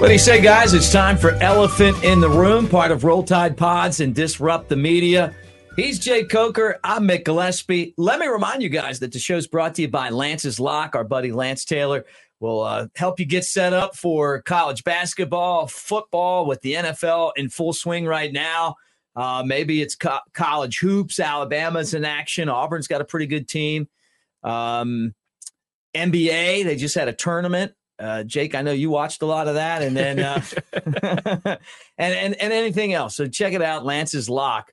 What do you say, guys? It's time for Elephant in the Room, part of Roll Tide Pods and Disrupt the Media. He's Jake Coker. I'm Mick Gillispie. Let me remind you guys that the show's brought to you by Lance's Lock. Our buddy Lance Taylor will uh, help you get set up for college basketball, football with the NFL in full swing right now. Uh, maybe it's co- college hoops. Alabama's in action. Auburn's got a pretty good team. Um, NBA, they just had a tournament. Uh, Jake, I know you watched a lot of that, and then uh, and, and and anything else. So check it out, Lance's Lock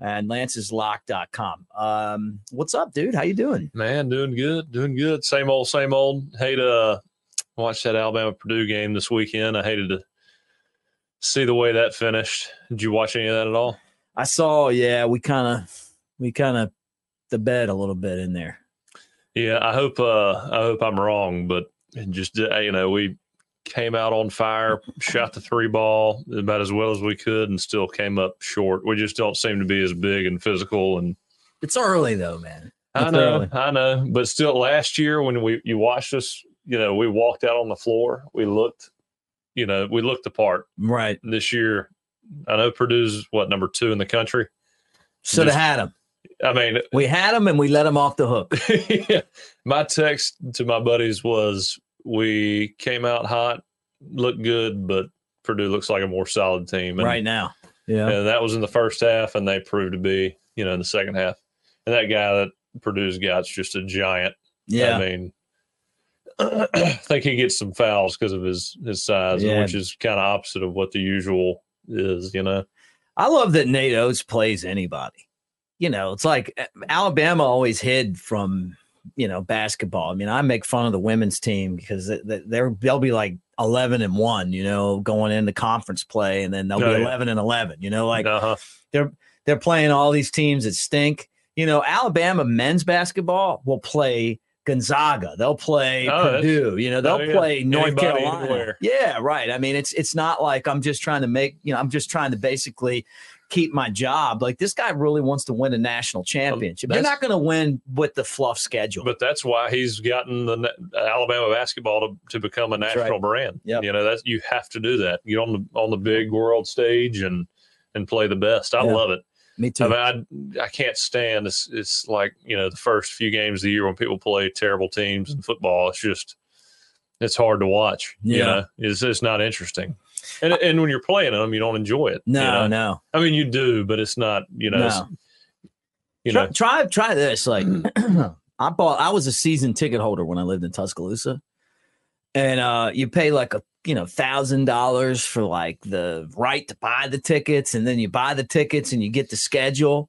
and lanceslock.com. Um, what's up, dude? How you doing? Man, doing good, doing good. Same old, same old. Hate to uh, watch that Alabama Purdue game this weekend. I hated to see the way that finished. Did you watch any of that at all? I saw. Yeah, we kind of we kind of the bed a little bit in there. Yeah, I hope uh, I hope I'm wrong, but just uh, you know we came out on fire, shot the three ball about as well as we could, and still came up short. We just don't seem to be as big and physical. And it's early though, man. It's I know, early. I know, but still, last year when we you watched us, you know, we walked out on the floor, we looked, you know, we looked apart. Right. This year, I know Purdue's what number two in the country. Should have had him. I mean, we had him and we let him off the hook. yeah. My text to my buddies was, "We came out hot, looked good, but Purdue looks like a more solid team and, right now." Yeah, and that was in the first half, and they proved to be, you know, in the second half. And that guy that Purdue's got's just a giant. Yeah, I mean, I think he gets some fouls because of his his size, yeah. which is kind of opposite of what the usual is. You know, I love that Nate Oats plays anybody you know, it's like eh, Alabama always hid from, you know, basketball. I mean, I make fun of the women's team because they're they'll be like 11 and 1, you know, going into conference play and then they'll oh, be yeah. 11 and 11, you know, like uh-huh. they're they're playing all these teams that stink. You know, Alabama men's basketball will play Gonzaga. They'll play oh, Purdue. You know, they'll oh, yeah. play North Anybody Carolina. Anywhere. Yeah, right. I mean, it's it's not like I'm just trying to make. You know, I'm just trying to basically keep my job. Like this guy really wants to win a national championship. You're not going to win with the fluff schedule. But that's why he's gotten the Alabama basketball to, to become a national right. brand. Yep. You know, that's you have to do that. Get on the on the big world stage and and play the best. I love it. Me too. I mean, I, I can't stand it's it's like you know the first few games of the year when people play terrible teams in football. It's just it's hard to watch. Yeah, you know? it's it's not interesting. And and when you're playing them, you don't enjoy it. No, you know? no. I mean, you do, but it's not. You know, no. you try, know. Try try this. Like I bought. I was a season ticket holder when I lived in Tuscaloosa, and uh, you pay like a you know thousand dollars for like the right to buy the tickets, and then you buy the tickets and you get the schedule,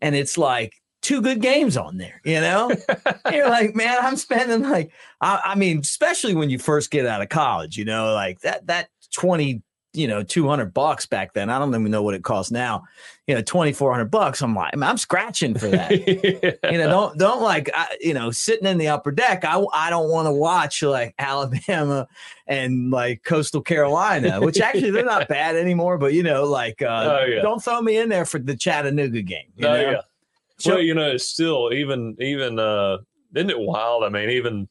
and it's like two good games on there, you know? You're like, man, I'm spending like, I, I, mean, especially when you first get out of college, you know, like that, that 20, you know, 200 bucks back then. I don't even know what it costs now, you know, 2,400 bucks. I'm like, I'm scratching for that. yeah. You know, don't, don't like, I, you know, sitting in the upper deck. I, I don't want to watch like Alabama and like coastal Carolina, which actually they're not bad anymore, but you know, like, uh, oh, yeah. don't throw me in there for the Chattanooga game. You oh, know? yeah well, you know, still even even uh isn't it wild? I mean, even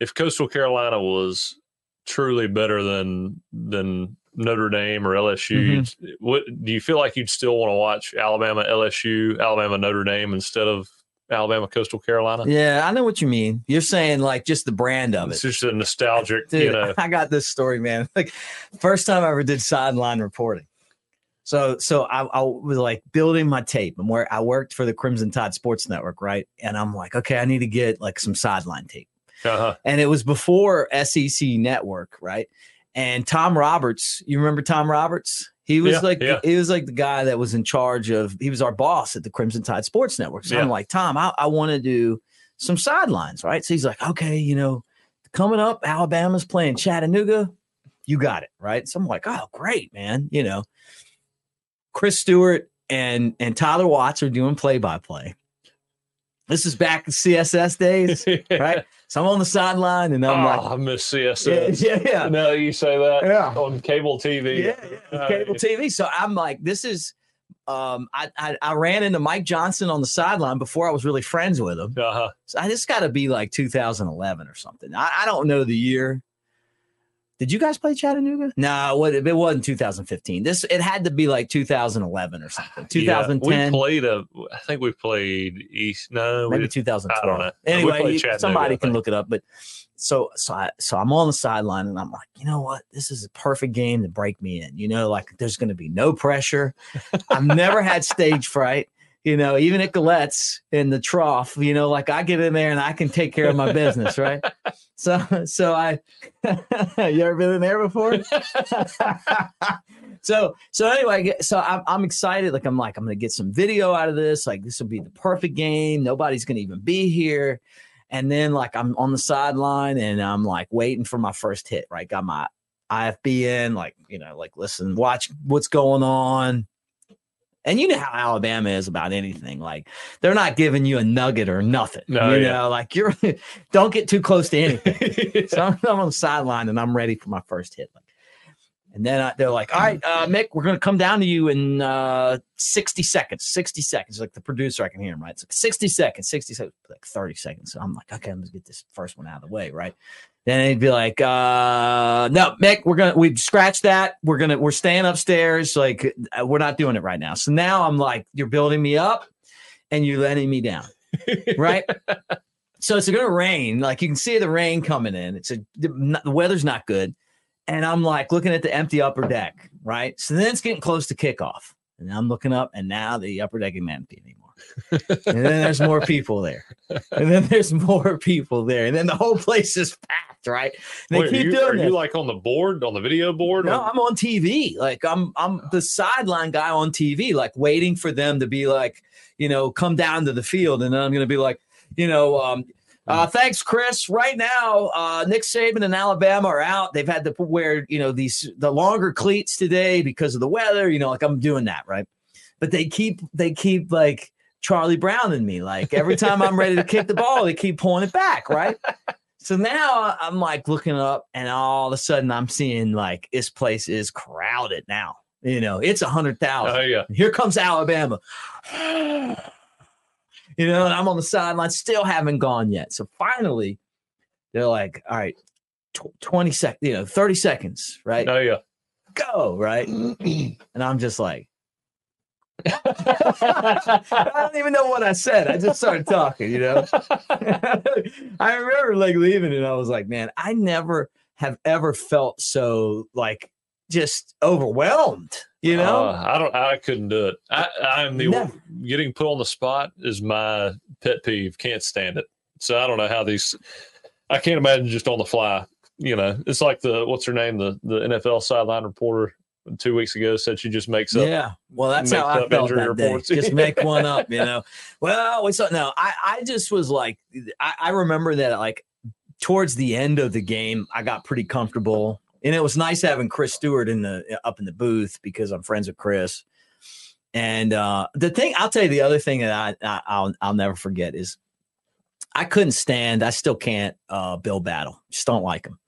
if Coastal Carolina was truly better than than Notre Dame or LSU, mm-hmm. what do you feel like you'd still want to watch Alabama, LSU, Alabama, Notre Dame instead of Alabama, Coastal Carolina? Yeah, I know what you mean. You're saying like just the brand of it. It's just a nostalgic, Dude, you know. I got this story, man. Like first time I ever did sideline reporting. So so I, I, was like building my tape and where I worked for the Crimson Tide Sports Network, right? And I'm like, okay, I need to get like some sideline tape. Uh-huh. And it was before SEC Network, right? And Tom Roberts, you remember Tom Roberts? He was yeah, like yeah. he was like the guy that was in charge of he was our boss at the Crimson Tide Sports Network. So yeah. I'm like, Tom, I, I want to do some sidelines, right? So he's like, okay, you know, coming up, Alabama's playing Chattanooga. You got it, right? So I'm like, oh, great, man. You know, Chris Stewart and and Tyler Watts are doing play by play. This is back in CSS days, right? So I'm on the sideline and I'm oh, like, I miss CSS. Yeah, yeah, yeah. Now you say that, yeah, on cable TV. Yeah, yeah. cable TV. So I'm like, this is um, I, I, I ran into Mike Johnson on the sideline before I was really friends with him. Uh-huh. So I just got to be like 2011 or something. I, I don't know the year. Did you guys play Chattanooga? No, what it wasn't 2015. This it had to be like 2011 or something. 2010. Yeah, we played a. I think we played East. No, maybe 2012. I don't know. Anyway, somebody can look it up. But so so I so I'm on the sideline and I'm like, you know what? This is a perfect game to break me in. You know, like there's going to be no pressure. I've never had stage fright you know, even at Gallette's in the trough, you know, like I get in there and I can take care of my business, right? So, so I, you ever been in there before? so, so anyway, so I'm, I'm excited. Like, I'm like, I'm going to get some video out of this. Like, this will be the perfect game. Nobody's going to even be here. And then, like, I'm on the sideline and I'm like waiting for my first hit, right? Got my IFB in, like, you know, like, listen, watch what's going on and you know how Alabama is about anything. Like they're not giving you a nugget or nothing. No, you yeah. know, like you're don't get too close to anything. so I'm, I'm, on the sideline and I'm ready for my first hit. Like, and then I, they're like, "All right, uh, Mick, we're going to come down to you in uh, 60 seconds. 60 seconds." Like the producer, I can hear him. Right, it's like 60 seconds, 60 seconds, like 30 seconds. So I'm like, "Okay, let's get this first one out of the way." Right. Then he'd be like, uh, no, Mick, we're gonna we've scratched that. We're gonna we're staying upstairs. Like uh, we're not doing it right now. So now I'm like, you're building me up and you're letting me down. right? so it's gonna rain. Like you can see the rain coming in. It's a the weather's not good. And I'm like looking at the empty upper deck, right? So then it's getting close to kickoff. And I'm looking up, and now the upper deck isn't empty anymore and then there's more people there. And then there's more people there. And then the whole place is packed, right? And they Wait, keep you, doing Are this. you like on the board, on the video board? No, or? I'm on TV. Like I'm I'm the sideline guy on TV, like waiting for them to be like, you know, come down to the field. And then I'm gonna be like, you know, um, uh, thanks, Chris. Right now, uh, Nick Saban and Alabama are out. They've had to wear, you know, these the longer cleats today because of the weather. You know, like I'm doing that, right? But they keep they keep like Charlie Brown in me. Like every time I'm ready to kick the ball, they keep pulling it back, right? So now I'm like looking up, and all of a sudden I'm seeing like this place is crowded now. You know, it's a hundred thousand. Oh yeah. Here comes Alabama. you know, and I'm on the sideline, still haven't gone yet. So finally, they're like, "All right, tw- twenty seconds, you know, thirty seconds, right? Oh yeah, go right." and I'm just like, I don't even know what I said. I just started talking, you know. I remember like leaving and I was like, man, I never have ever felt so like just overwhelmed, you know. Uh, I don't I couldn't do it. I I'm the never. getting put on the spot is my pet peeve. Can't stand it. So I don't know how these I can't imagine just on the fly. You know, it's like the what's her name, the the NFL sideline reporter two weeks ago said she just makes up. Yeah, well, that's how I felt that day. Just make one up, you know. Well, we saw. No, I I just was like, I, I remember that like towards the end of the game, I got pretty comfortable, and it was nice having Chris Stewart in the up in the booth because I'm friends with Chris. And uh, the thing I'll tell you, the other thing that I, I I'll I'll never forget is I couldn't stand. I still can't. Uh, Bill Battle. Just don't like him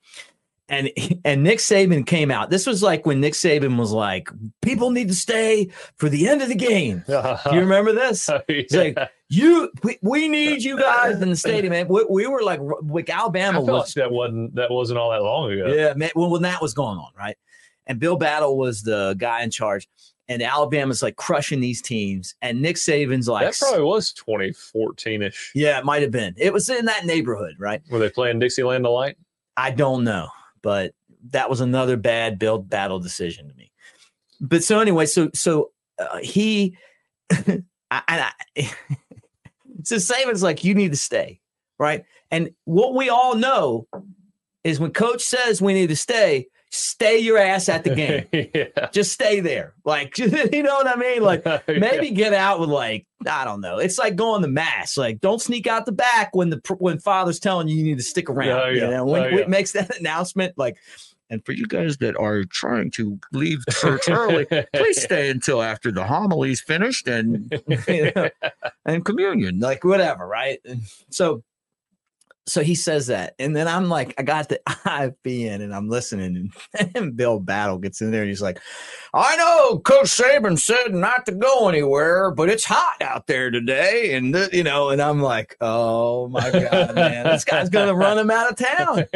and and Nick Saban came out. This was like when Nick Saban was like, "People need to stay for the end of the game." Do you remember this? Oh, yeah. He's like, "You, we, we, need you guys in the stadium." Man, we, we were like, like Alabama was like that wasn't that wasn't all that long ago. Yeah, man. Well, when that was going on, right? And Bill Battle was the guy in charge, and Alabama's like crushing these teams, and Nick Saban's like that probably was 2014 ish. Yeah, it might have been. It was in that neighborhood, right? Were they playing Dixieland Delight? I don't know but that was another bad Bill Battle decision to me. But so anyway, so so uh, he, I, I so Saban's like, you need to stay, right? And what we all know is when coach says we need to stay, stay your ass at the game. yeah. Just stay there. Like, you know what I mean? Like, maybe get out with like, I don't know. It's like going to mass. Like, don't sneak out the back when the when father's telling you you need to stick around. Oh, yeah. You know, when, oh, when it makes that announcement, like, and for you guys that are trying to leave church early, please stay until after the homily's finished and you know, and communion, like whatever, right? So so he says that, and then I'm like, I got the IFB and I'm listening, and, and Bill Battle gets in there, and he's like, "I know Coach Saban said not to go anywhere, but it's hot out there today, and you know." And I'm like, "Oh my god, man, this guy's gonna run him out of town."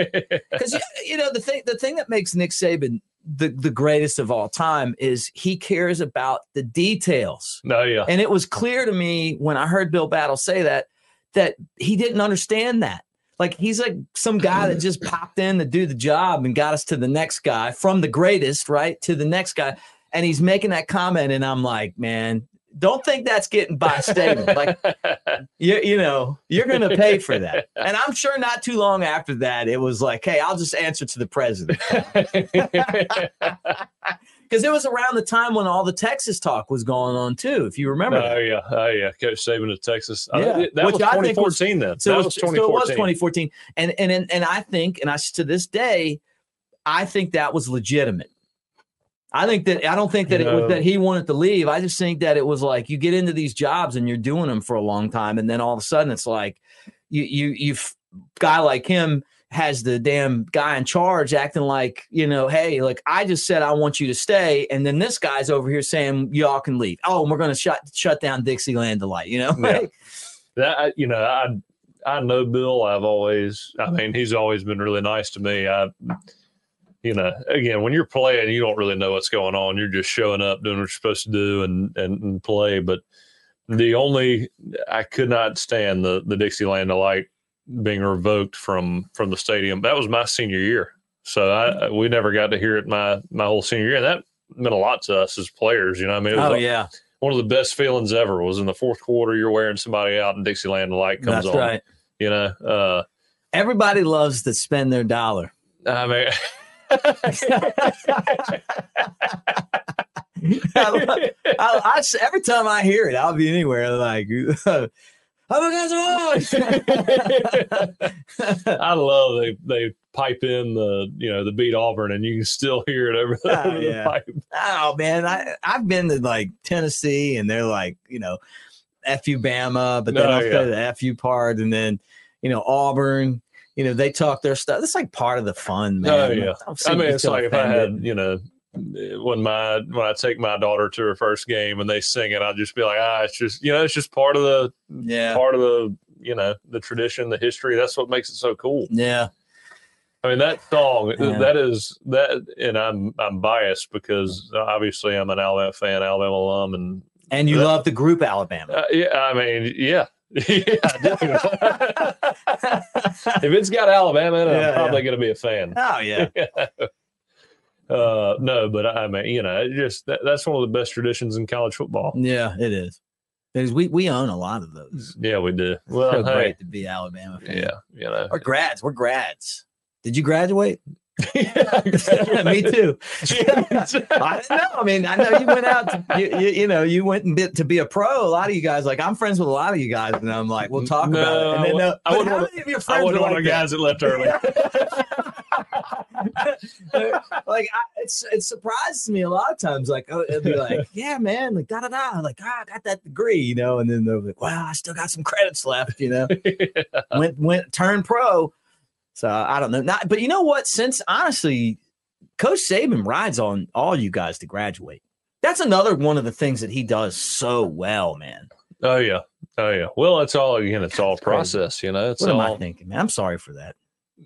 Because you, you know the thing, the thing that makes Nick Saban the the greatest of all time is he cares about the details. No, yeah, and it was clear to me when I heard Bill Battle say that that he didn't understand that like he's like some guy that just popped in to do the job and got us to the next guy from the greatest, right? To the next guy. And he's making that comment, and I'm like, man, don't think that's getting by statement. Like, you, you know, you're going to pay for that. And I'm sure not too long after that, it was like, hey, I'll just answer to the president. because it was around the time when all the Texas talk was going on too. If you remember, oh yeah, oh yeah, Coach Saban of Texas. Yeah, uh, that Which was 2014 was, then. So that was, was 2014. So it was 2014, and and and, and I think, and I to this day, I think that was legitimate. I think that I don't think that you it was that he wanted to leave. I just think that it was like you get into these jobs and you're doing them for a long time, and then all of a sudden it's like you you you've guy like him has the damn guy in charge acting like, you know, hey, like I just said I want you to stay, and then this guy's over here saying y'all can leave. Oh, and we're gonna shut shut down Dixieland Delight, you know? Yeah. that you know, I I know Bill. I've always, I mean, he's always been really nice to me. I, you know, again, when you're playing, you don't really know what's going on. You're just showing up, doing what you're supposed to do, and and, and play. But the only I could not stand the the Dixieland Delight being revoked from from the stadium. That was my senior year, so I we never got to hear it my my whole senior year, and that meant a lot to us as players. You know, I mean, oh a, yeah, one of the best feelings ever was in the fourth quarter. You're wearing somebody out, and Dixieland Delight comes That's on. Right. You know, uh, everybody loves to spend their dollar. I mean. I, I, I, every time I hear it, I'll be anywhere like I love they they pipe in the you know the beat Auburn and you can still hear it over, the, oh, yeah. pipe. Oh man, I I've been to like Tennessee and they're like you know, fu Bama, but then oh, I'll yeah. the fu part, and then you know Auburn. You know they talk their stuff. It's like part of the fun, oh, man. Oh yeah. I mean, it's like offended. if I had you know when my when I take my daughter to her first game and they sing it, I'll just be like, ah, it's just you know, it's just part of the yeah part of the you know the tradition, the history. That's what makes it so cool. Yeah. I mean that song yeah. that is that, and I'm I'm biased because obviously I'm an Alabama fan, Alabama alum, and and you that, love the group Alabama. Uh, yeah, I mean, yeah, yeah, definitely. if it's got Alabama in it, yeah, I'm probably yeah. going to be a fan. Oh yeah. Uh, no, but I mean, you know, just that, that's one of the best traditions in college football. Yeah, it is. Because we, we own a lot of those. Yeah, we do. Well, so hey, great to be Alabama fan. Yeah, you know, we're grads. We're grads. Did you graduate? yeah, me too. I don't know. I mean, I know you went out. To, you, you, you, know, you went and bit to be a pro. A lot of you guys, like I'm friends with a lot of you guys, and I'm like, we'll talk no, about it. And then, no, I wouldn't want of your friends I wouldn't want like guys that left early. like I, it's it surprises me a lot of times. Like oh, it'll be like, yeah, man, like da da da, like ah, I got that degree, you know, and then they're like, wow, I still got some credits left, you know. yeah. Went went turned pro. So I don't know. Not, but you know what? Since honestly, Coach Saban rides on all you guys to graduate. That's another one of the things that he does so well, man. Oh yeah, oh yeah. Well, it's all again. It's all process, you know. It's what all... am I thinking, man? I'm sorry for that.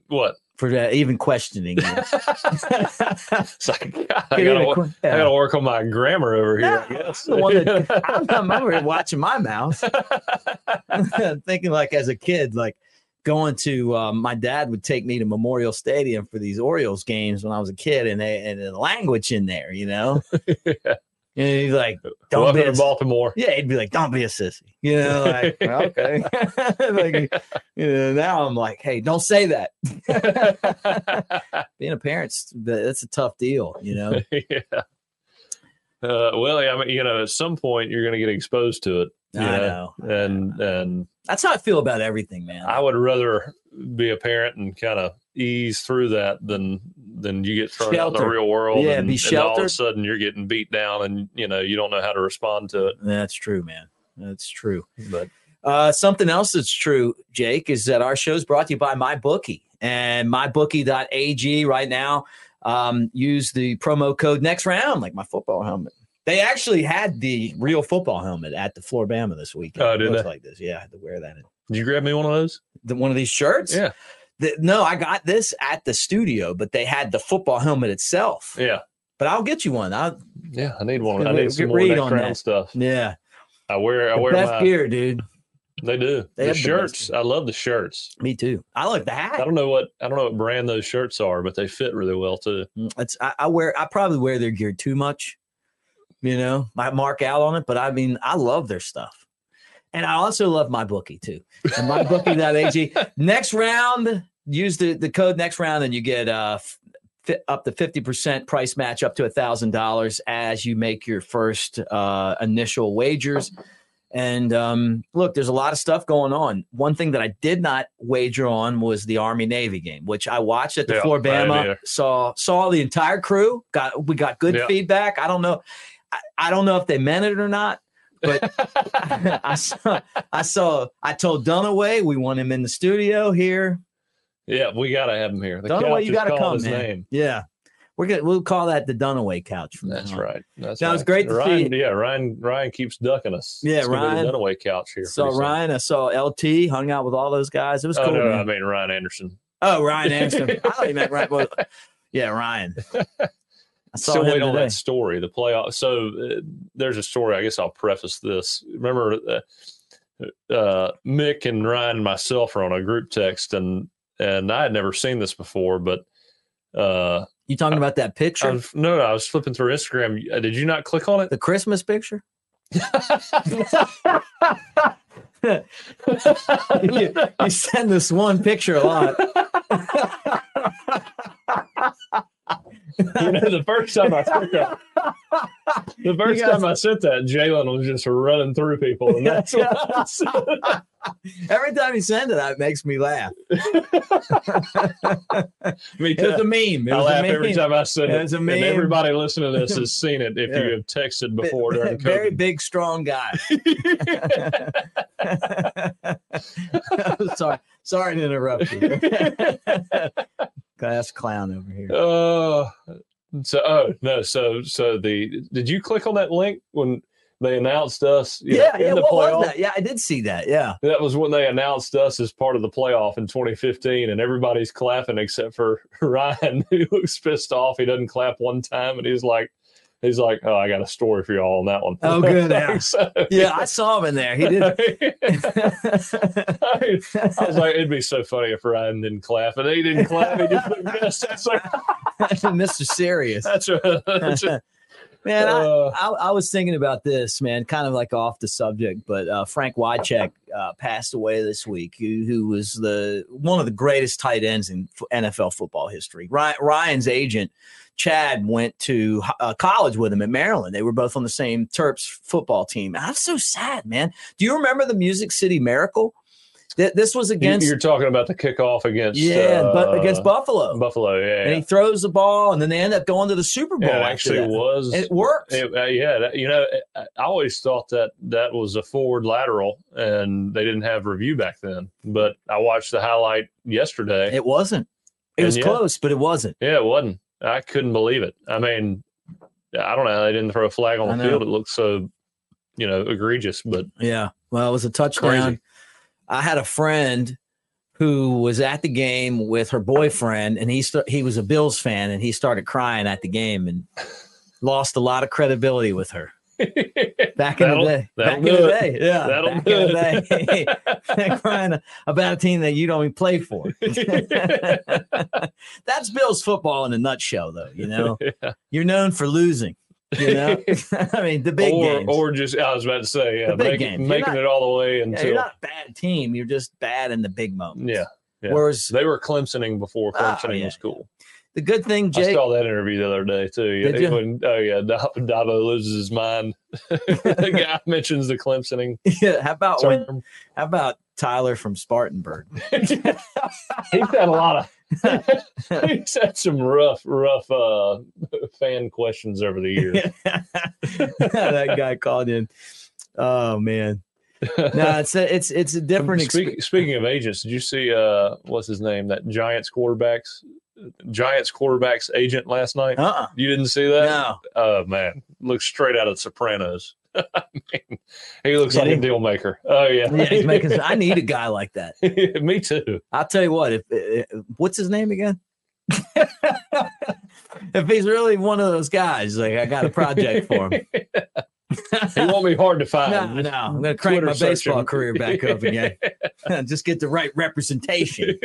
What? For uh, even questioning. it's like, God, I, gotta, yeah. I gotta work on my grammar over here. Yeah, I guess. I'm, the one that, I'm, I'm over here watching my mouth, thinking like as a kid, like going to um, my dad would take me to Memorial Stadium for these Orioles games when I was a kid, and they and the language in there, you know. yeah. And he's like, "Don't Welcome be a, to Baltimore." Yeah, he'd be like, "Don't be a sissy," you know. Like, okay. like, you know, now I'm like, "Hey, don't say that." Being a parent's that's a tough deal, you know. yeah. Uh, well, I mean, you know, at some point you're going to get exposed to it. I know, and and that's how I feel about everything, man. I would rather be a parent and kind of ease through that than than you get thrown out in the real world. Yeah, and, be sheltered. And all of a sudden you're getting beat down, and you know you don't know how to respond to it. That's true, man. That's true. But Uh, something else that's true, Jake, is that our show is brought to you by MyBookie and MyBookie.ag right now. Um, use the promo code next round, like my football helmet. They actually had the real football helmet at the Flora-Bama this weekend. Oh, did it looks they? like this. Yeah, I had to wear that. In. Did you grab me one of those? The, one of these shirts? Yeah. The, no, I got this at the studio, but they had the football helmet itself. Yeah. But I'll get you one. I'll, Yeah, I need one. I need some more read on round that. stuff. yeah. I wear I The wear best my gear, dude. they do. They the have the shirts. I love the shirts. Me too. I like the hat. I don't know what I don't know what brand those shirts are, but they fit really well too. Mm, it's I, I wear I probably wear their gear too much. You know, I mark out on it, but I mean I love their stuff. And I also love MyBookie too. And mybookie.ag. next round, use the, the code next round and you get uh f- up to 50% price match up to a thousand dollars as you make your first uh initial wagers. And um, look, there's a lot of stuff going on. One thing that I did not wager on was the Army Navy game, which I watched at the Yeah, Flora-Bama. Saw saw the entire crew. Got we got good Yeah. feedback. I don't know. I, I don't know if they meant it or not. But I saw I saw I told Dunaway we want him in the studio here. yeah, we gotta have him here. The Dunaway, you gotta come, man. name. Yeah. We're gonna we'll call that the Dunaway couch from That's now right. That's Now, right. it's great to Ryan, see- Yeah, Ryan. Ryan keeps ducking us. Yeah, It's Ryan. the Dunaway couch here. So. Ryan, I saw LT, hung out with all those guys. It was Oh cool. no, man. I mean Ryan Anderson. Oh, Ryan Anderson. I thought you meant right. Well, yeah, Ryan. I saw Still wait on that story. The playoff. So uh, there's a story. I guess I'll preface this. Remember, uh, uh, Mick and Ryan and myself are on a group text, and and I had never seen this before, but uh, You talking about that I picture, was, no, no, I was flipping through Instagram. Uh, Did you not click on it? the Christmas picture? you, you send this one picture a lot. you know, the first time I sent that, the first guys- time I sent that, Jalen was just running through people, and that's said. Every time you send it, it makes me laugh. Me It was a meme. It I laugh meme. every time I send It it. was a And meme. everybody listening to this has seen it if Yeah. you have texted before during COVID. Very big, strong guy. sorry, sorry to interrupt you. Class clown over here. Oh, so oh no, so so the did you click on that link when they announced us? you know, yeah, in yeah. the What playoff? was that? Yeah, I did see that. Yeah. That was when they announced us as part of the playoff in 2015, and everybody's clapping except for Ryan, who looks pissed off. He doesn't clap one time, and he's like, he's like, "Oh, I got a story for y'all on that one." Oh, good, yeah. So- Yeah, I saw him in there. He did. I was like, it'd be so funny if Ryan didn't clap, and he didn't clap. He just pissed. It's like, Mr. Serious. that's a, that's a Man, I, uh, I, I was thinking about this, man, kind of like off the subject, but uh, Frank Wycheck uh, passed away this week, who, who was the one of the greatest tight ends in NFL football history. Ryan, Ryan's agent, Chad, went to uh, college with him at Maryland. They were both on the same Terps football team. I'm so sad, man. Do you remember the Music City Miracle? Th- this was against, you're talking about the kickoff against yeah, uh, but against Buffalo. Buffalo, yeah, and yeah. he throws the ball, and then they end up going to the Super Bowl. Yeah, actually was. It worked. It- uh, yeah, that, you know, I I always thought that that was a forward lateral, and they didn't have review back then. But I watched the highlight yesterday. It wasn't. It And was yeah. close, but it wasn't. yeah, it wasn't. I couldn't believe it. I mean, I don't know. They didn't throw a flag on the field. It looked so, you know, egregious. But Yeah. Well, it was a touchdown. Crazy. I had a friend who was at the game with her boyfriend, and he st- he was a Bills fan, and he started crying at the game and lost a lot of credibility with her back in the That'll- the day. Back in the day, yeah. That'll back in the day, crying uh, about a team that you don't even play for. That's Bills football in a nutshell, though. You know, Yeah. you're known for losing. You know, I mean the big or, games. or just I was about to say, yeah, uh, big make- making not- it all the way Yeah, until you're not a bad team. You're just bad in the big moments. yeah. yeah. Whereas They were Clemsoning before Oh, Clemsoning yeah. was cool. The good thing, I saw that interview the other day too. Did you? When, oh yeah, Da- Dabo loses his mind. the guy mentions the Clemsoning yeah, how about when, how about Tyler from Spartanburg? he's had a lot of. he's had some rough, rough uh, fan questions over the years. that guy called in. Oh man. no, it's a, it's it's a different. Speak, speaking of agents, did you see uh what's his name? That Giants quarterbacks Giants quarterbacks agent last night. Uh-uh. You didn't see that? No. Oh man, looks straight out of Sopranos. I mean, he looks Did like he? a deal maker. Oh yeah, yeah. He's making. I need a guy like that. Me too. I'll tell you what. If, if what's his name again? if he's really one of those guys, like I got a project for him. He won't be hard to find. No, no. I'm going to crank Twitter my baseball career back up again. Just get the right representation.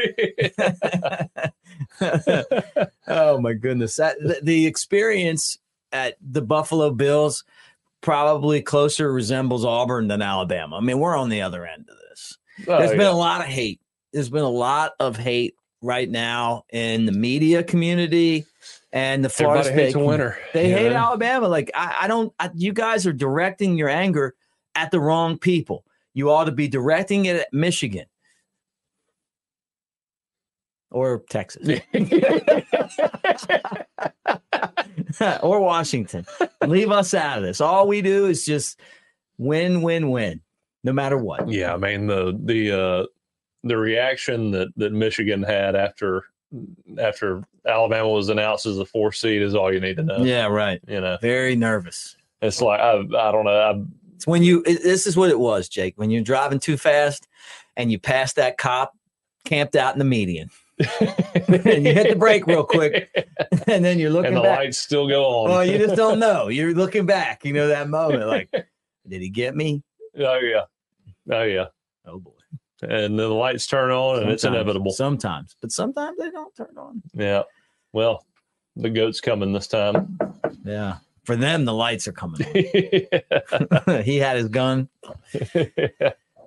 oh my goodness! That the, the experience at the Buffalo Bills probably closer resembles Auburn than Alabama. I mean, we're on the other end of this. Oh, There's yeah. been a lot of hate. There's been a lot of hate right now in the media community and the Florida State winner. They yeah. hate Alabama. Like I, I don't. I, you guys are directing your anger at the wrong people. You ought to be directing it at Michigan or Texas or Washington. Leave us out of this. All we do is just win, win, win, no matter what. Yeah, I mean the the uh, the reaction that that Michigan had after after Alabama was announced as the fourth seed is all you need to know. Yeah, right. You know, very nervous. It's like I, I don't know. I, it's when you. It, this is what it was, Jake. When you're driving too fast and you pass that cop camped out in the median. and you hit the brake real quick, and then you're looking. And the back. lights still go on. Well, you just don't know. You're looking back. You know that moment, like, did he get me? Oh yeah, oh yeah. Oh boy and then the lights turn on sometimes, and it's inevitable. Sometimes, but sometimes they don't turn on. Yeah. Well, the goat's coming this time. Yeah. For them, the lights are coming. he had his gun.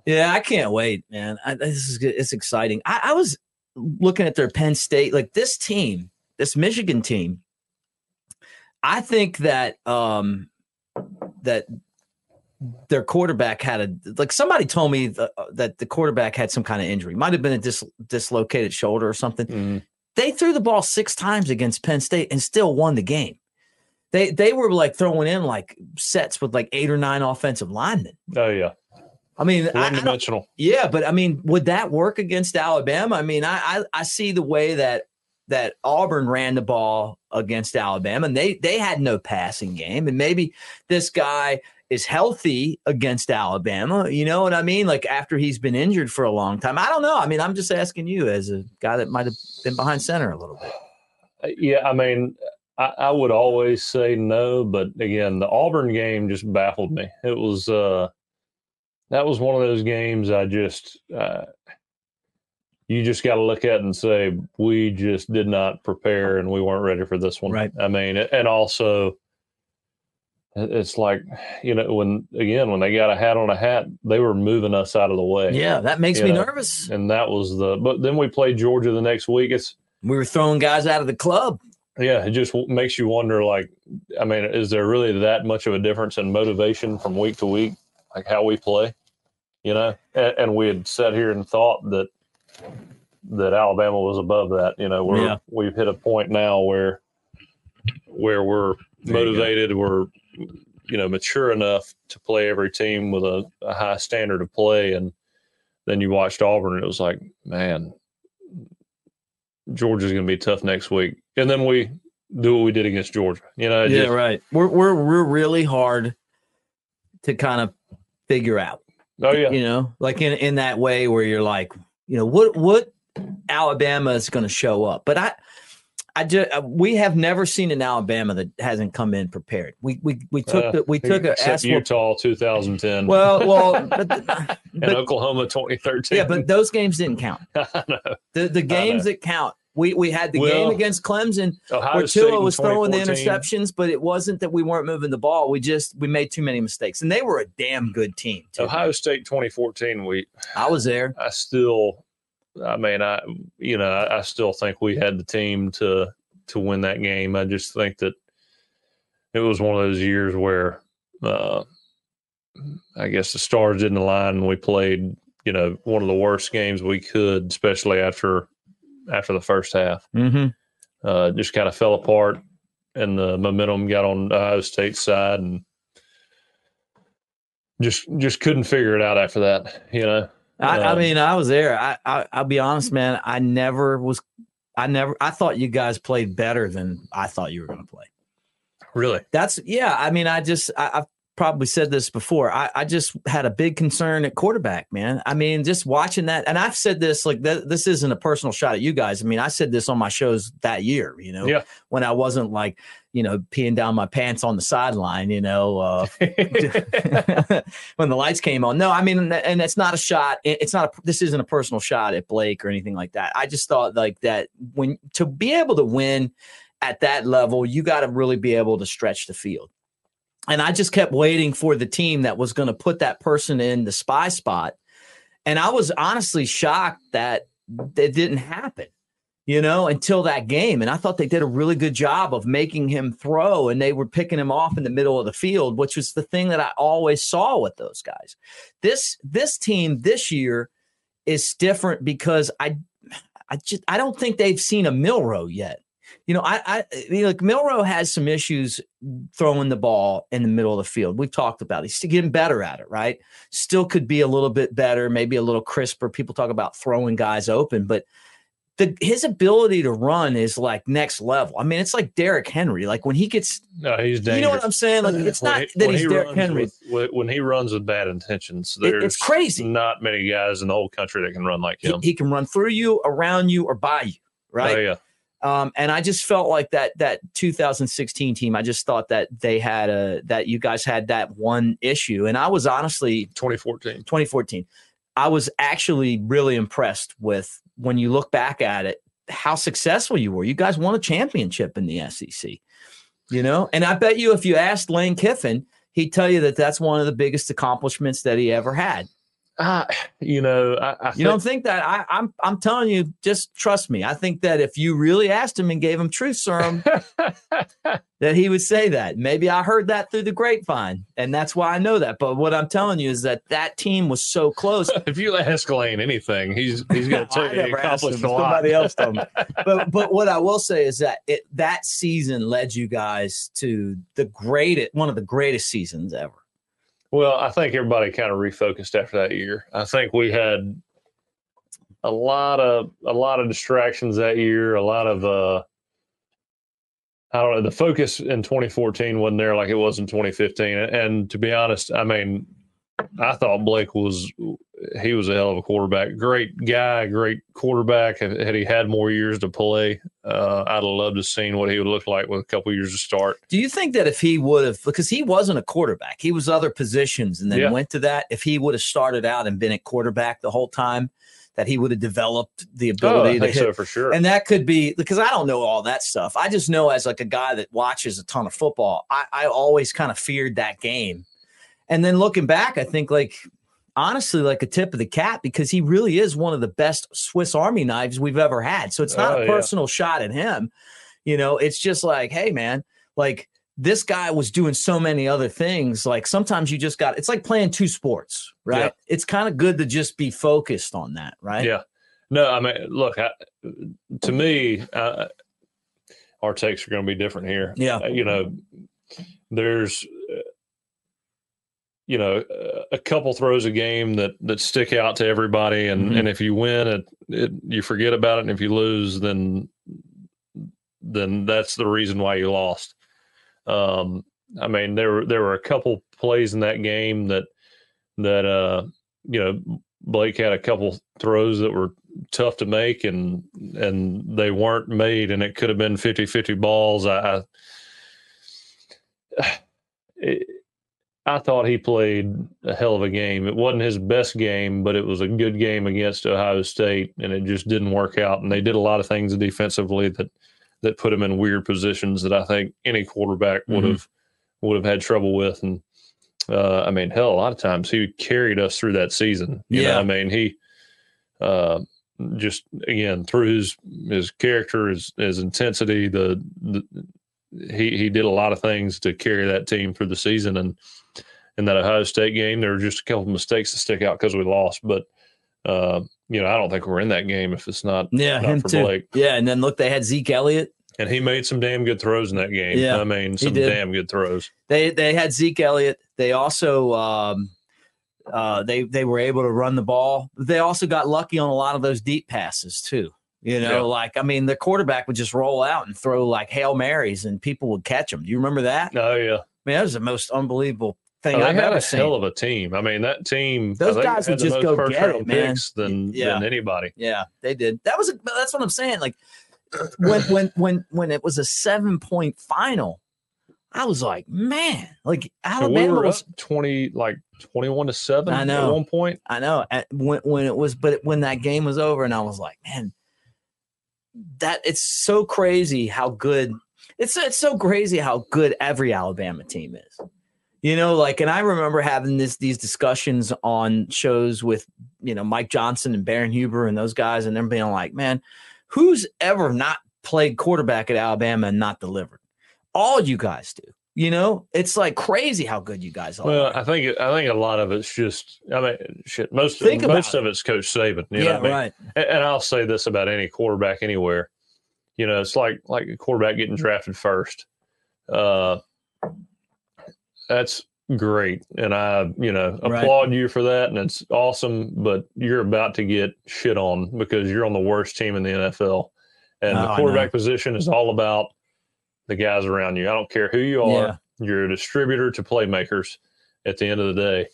yeah, I can't wait, man. I, this is it's exciting. I, I was looking at their Penn State, like this team, this Michigan team. I think that um that their quarterback had a like somebody told me the, uh, that the quarterback had some kind of injury. Might have been a dis, dislocated shoulder or something. Mm. they threw the ball six times against penn state and still won the game. They they were like throwing in like sets with like eight or nine offensive linemen. Oh yeah. I mean one dimensional yeah but i mean would that work against alabama? I mean I, I i see the way that that Auburn ran the ball against Alabama and they they had no passing game. And maybe this guy is healthy against Alabama. You know what I mean? Like after he's been injured for a long time. I don't know. I mean, I'm just asking you as a guy that might have been behind center a little bit. Uh, yeah, I mean, I, I, would always say no, but again, the Auburn game just baffled me. It was uh that was one of those games I just uh, you just got to look at and say we just did not prepare and we weren't ready for this one. Right. I mean, and also it's like you know when again when they got a hat on a hat they were moving us out of the way yeah that makes me know? nervous and that was the but then we played georgia the next week it's we were throwing guys out of the club yeah it just makes you wonder like i mean is there really that much of a difference in motivation from week to week like how we play you know and, and we had sat here and thought that that alabama was above that you know we're yeah. we've hit a point now where where we're motivated we're you know mature enough to play every team with a, a high standard of play. And then you watched auburn and it was like man georgia's going to be tough next week. And then we do what we did against georgia you know yeah just, right. We're, we're we're really hard to kind of figure out. Oh yeah. You know like in in that way where you're like you know what what alabama is going to show up. But i I just uh, we have never seen an Alabama that hasn't come in prepared. We we we took uh, the we took a Utah 2010. Well, well, but, but, and Oklahoma 2013. Yeah, but those games didn't count. the the games that count. We we had the well, game against Clemson Ohio where Tua was throwing the interceptions, but it wasn't that we weren't moving the ball. We just we made too many mistakes, and they were a damn good team. Too. Ohio State 2014. We I was there. I still I mean, I you know I, I still think we had the team to to win that game. I just think that it was one of those years where uh, I guess the stars didn't align and we played you know one of the worst games we could, especially after after the first half. Mm-hmm. Uh, just kind of fell apart, and the momentum got on Ohio State's side, and just just couldn't figure it out after that. You know, I, um, I mean, I was there. I, I I'll be honest, man. I never was. I never. I thought you guys played better than I thought you were going to play. Really? That's yeah. I mean, I just I, probably said this before. I, I just had a big concern at quarterback, man. I mean, just watching that, and I've said this like th- this isn't a personal shot at you guys. I mean, I said this on my shows that year. You know, yeah. when I wasn't like you know peeing down my pants on the sideline. You know, uh, when the lights came on. No, I mean, and it's not a shot. It's not. A, this isn't a personal shot at Blake or anything like that. I just thought like that when to be able to win at that level, you got to really be able to stretch the field and I just kept waiting for the team that was going to put that person in the spy spot. And I was honestly shocked that it didn't happen, you know, until that game. And I thought they did a really good job of making him throw and they were picking him off in the middle of the field, which was the thing that I always saw with those guys. This this team this year is different because I I just I don't think they've seen a Milroe yet you know, I, I, mean, like Milroe has some issues throwing the ball in the middle of the field. We've talked about it. he's getting better at it, right? Still could be a little bit better, maybe a little crisper. People talk about throwing guys open, but the his ability to run is like next level. I mean, it's like Derrick Henry. Like when he gets, no, he's dangerous. You know what I'm saying? Like it's not he, that he's he Derrick Henry. With, when he runs with bad intentions, there's it's crazy. Not many guys in the whole country that can run like him. He, he can run through you, around you, or by you. Right. Oh, yeah. Um, and I just felt like that that 2016 team. I just thought that they had a that you guys had that one issue, and I was honestly 2014. 2014. I was actually really impressed with when you look back at it how successful you were. You guys won a championship in the SEC, you know. And I bet you if you asked Lane Kiffin, he'd tell you that that's one of the biggest accomplishments that he ever had. Uh, you know, I, I you think, don't think that I, I'm I'm telling you, just trust me. I think that if you really asked him and gave him truth serum, that he would say that. Maybe I heard that through the grapevine, and that's why I know that. But what I'm telling you is that that team was so close. if you ask Lane anything, he's he's going to tell you he accomplished a lot. Somebody else told me. But but what I will say is that it that season led you guys to the greatest, one of the greatest seasons ever. Well, I think everybody kind of refocused after that year. I think we had a lot of a lot of distractions that year, a lot of uh I don't know, the focus in 2014 wasn't there like it was in 2015. And to be honest, I mean, I thought Blake was he was a hell of a quarterback. Great guy, great quarterback. Had he had more years to play, uh, I'd have loved to have seen what he would look like with a couple years to start. Do you think that if he would have, because he wasn't a quarterback, he was other positions, and then yeah. went to that. If he would have started out and been at quarterback the whole time, that he would have developed the ability oh, to hit. So for sure. And that could be because I don't know all that stuff. I just know as like a guy that watches a ton of football, I, I always kind of feared that game. And then looking back, I think like honestly like a tip of the cap because he really is one of the best Swiss Army knives we've ever had. So it's not oh, a personal yeah. shot at him. You know, it's just like, hey, man, like this guy was doing so many other things. Like sometimes you just got it's like playing two sports, right? Yeah. It's kind of good to just be focused on that, right? Yeah. No, I mean, look, I, to me, uh, our takes are going to be different here. Yeah. Uh, you know, there's you know a couple throws a game that that stick out to everybody. And mm-hmm. and if you win it, it you forget about it. And if you lose then then that's the reason why you lost. Um i mean there were there were a couple plays in that game that that uh you know blake had a couple throws that were tough to make and and they weren't made and it could have been 50-50 balls. I, I it, I thought he played a hell of a game. It wasn't his best game, but it was a good game against Ohio State, and it just didn't work out. And they did a lot of things defensively that that put him in weird positions that I think any quarterback would have mm-hmm. would have had trouble with. And uh, I mean, hell, a lot of times he carried us through that season. You yeah, know, I mean, he uh, just again through his his character, his his intensity, the, the he he did a lot of things to carry that team through the season and in that Ohio State game. There were just a couple mistakes that stick out because we lost, but uh, you know, I don't think we're in that game if it's not yeah not him for too. Blake. Yeah, and then look, they had Zeke Elliott, and he made some damn good throws in that game. Yeah, I mean, some damn good throws. They they had Zeke Elliott. They also um, Uh, they they were able to run the ball. They also got lucky on a lot of those deep passes too. You know, yeah. like I mean, the quarterback would just roll out and throw like hail marys, and people would catch them. Do you remember that? Oh yeah. I mean, that was the most unbelievable thing oh, I've had ever a seen. hell of a team. I mean, that team. Those guys would just go get it, man. Than, yeah. than anybody. Yeah, they did. That was a, that's what I'm saying. Like when when when when it was a seven point final, I was like, man, like Alabama we was twenty, like twenty-one to seven. I know. At one point, I know. At, when when it was, but when that game was over, and I was like, man, that it's so crazy how good. It's it's so crazy how good every Alabama team is. You know, like, and I remember having this these discussions on shows with you know Mike Johnson and Baron Huber and those guys, and them being like, man, who's ever not played quarterback at Alabama and not delivered? all you guys do. You know, it's like crazy how good you guys are. Well, I think I think a lot of it's just I mean, shit. Most Think most of it's Coach Saban. You yeah, know I mean? right. And, and I'll say this about any quarterback anywhere. You know, it's like like a quarterback getting drafted first. Uh, that's great, and I you know applaud right. you for that, and it's awesome. But you're about to get shit on because you're on the worst team in the NFL, and oh, the quarterback position is all about the guys around you. I don't care who you are. Yeah. You're a distributor to playmakers at the end of the day.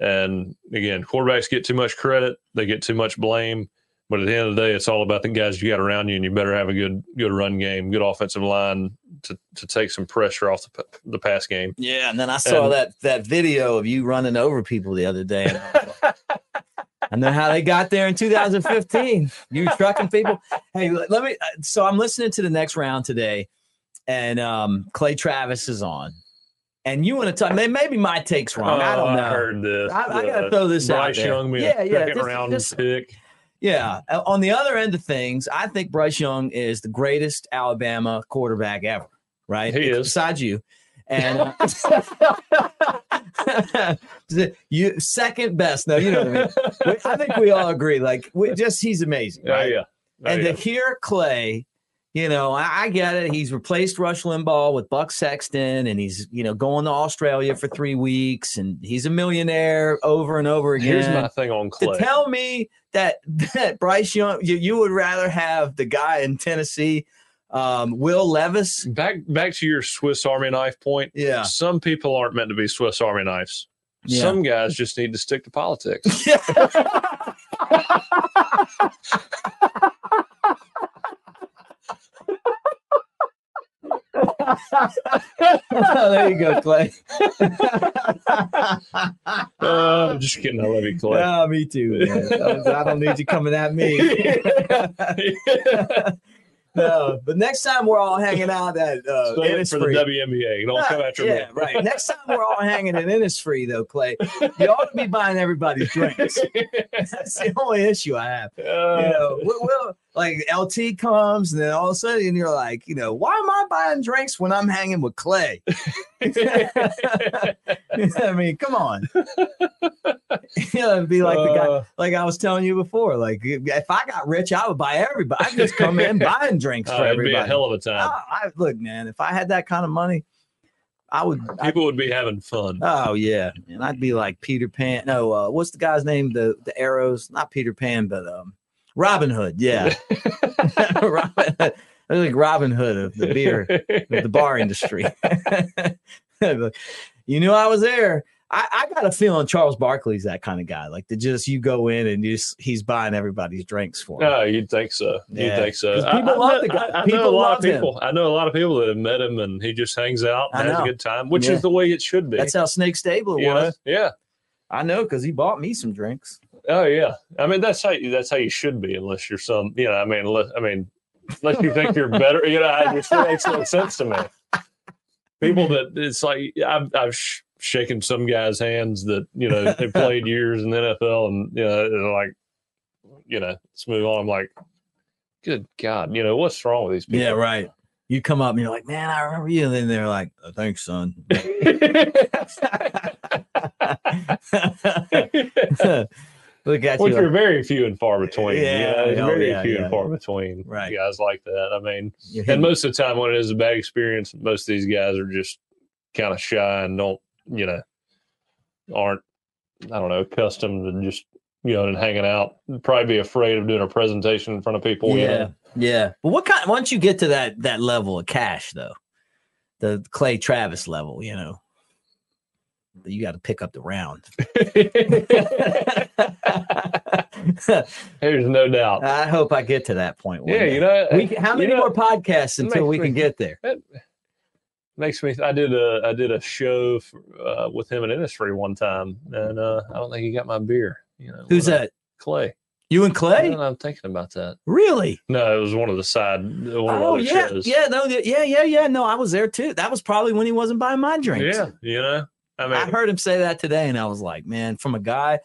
And again, quarterbacks get too much credit, they get too much blame. But at the end of the day, it's all about the guys you got around you, and you better have a good good run game, good offensive line to, to take some pressure off the, the pass game. Yeah, and then I saw and, that that video of you running over people the other day. I know how they got there in 2015. You trucking people. Hey, let me. So I'm listening to the next round today, and um, Clay Travis is on. And you want to talk? Maybe my take's wrong. Oh, I don't know. I heard this. I, I got to throw this Bryce out there. Young, yeah, yeah. Second this, round this, pick. Yeah. Uh, on the other end of things, I think Bryce Young is the greatest Alabama quarterback ever. Right? He is. Besides you. And you second best. No, you know what I mean. I think we all agree. Like, we just he's amazing. Right? yeah. Oh, and yeah. to hear Clay you know, I, I, get it. He's replaced Rush Limbaugh with Buck Sexton, and he's you know going to Australia for three weeks, and he's a millionaire over and over again. Here's my thing on Clay. To tell me that that Bryce Young, you, you would rather have the guy in Tennessee, um, Will Levis. Back back to your Swiss Army knife point. Yeah, some people aren't meant to be Swiss Army knives. Yeah. Some guys just need to stick to politics. there you go, Clay. uh, I'm just kidding. I love you, Clay. No, me too. I don't need you coming at me. no, but next time we're all hanging out at uh, for the WNBA. Don't come after yeah, me. right. Next time we're all hanging at Innisfree, though, Clay, you ought to be buying everybody's drinks. That's the only issue I have. Uh, you know, we'll, we'll, like LT comes, and then all of a sudden you're like, you know, why am I buying drinks when I'm hanging with Clay? I mean, come on. you know, it'd be like the guy, uh. like I was telling you before. Like if I got rich, I would buy everybody. I'd just come in buying drinks for everybody. It'd be a hell of a time. I, I, look, man, if I had that kind of money, I would. People I'd, would be having fun. Oh yeah, and I'd be like Peter Pan. No, uh, what's the guy's name? The the arrows, not Peter Pan, but um, Robin Hood. Yeah, Robin. I like Robin Hood of the beer, of the bar industry. you knew I was there. I, I, got a feeling Charles Barkley's that kind of guy. Like to just you go in and just he's buying everybody's drinks for him. No, you'd think so. You'd think so. People I, love I, guy. I, people know a lot of people. Him. I know a lot of people that have met him and he just hangs out and has a good time, which yeah. is the way it should be. That's how Snake Stabler you was. Know? Yeah. I know because he bought me some drinks. Oh yeah. I mean that's how you, that's how you should be unless you're some you know, I mean unless I mean unless you think you're better, you know, it just makes no sense to me. People that it's like I've I've sh- shaken some guys' hands that you know they played years in the NFL and you know they're like, you know, let's move on. I'm like, good God, you know what's wrong with these people? Yeah, right. You come up and you're like, man, I remember you, and then they're like, oh, thanks, son. Look at Which you. are very few and far between. Yeah, you know, oh, very yeah, few yeah. and far between. Right. Guys like that. I mean, and most of the time when it is a bad experience, most of these guys are just kind of shy and don't, you know, aren't I don't know, accustomed to just you know and hanging out. Probably be afraid of doing a presentation in front of people. Yeah, you know? yeah. But what kind? Once you get to that that level of cash, though, the Clay Travis level, you know, you got to pick up the round. There's no doubt. I hope I get to that point. yeah, day. you know, we, how many you know, more podcasts until we makes can me- get there? Makes me. I did a I did a show for, uh, with him in industry one time, and uh, I don't think he got my beer. You know, Who's that? Clay. You and Clay? And I'm thinking about that. Really? No, it was one of the side. One of Oh yeah, shows. yeah, no, yeah, yeah, yeah. No, I was there too. That was probably when he wasn't buying my drinks. Yeah, you know. I mean, I heard him say that today, and I was like, man, from a guy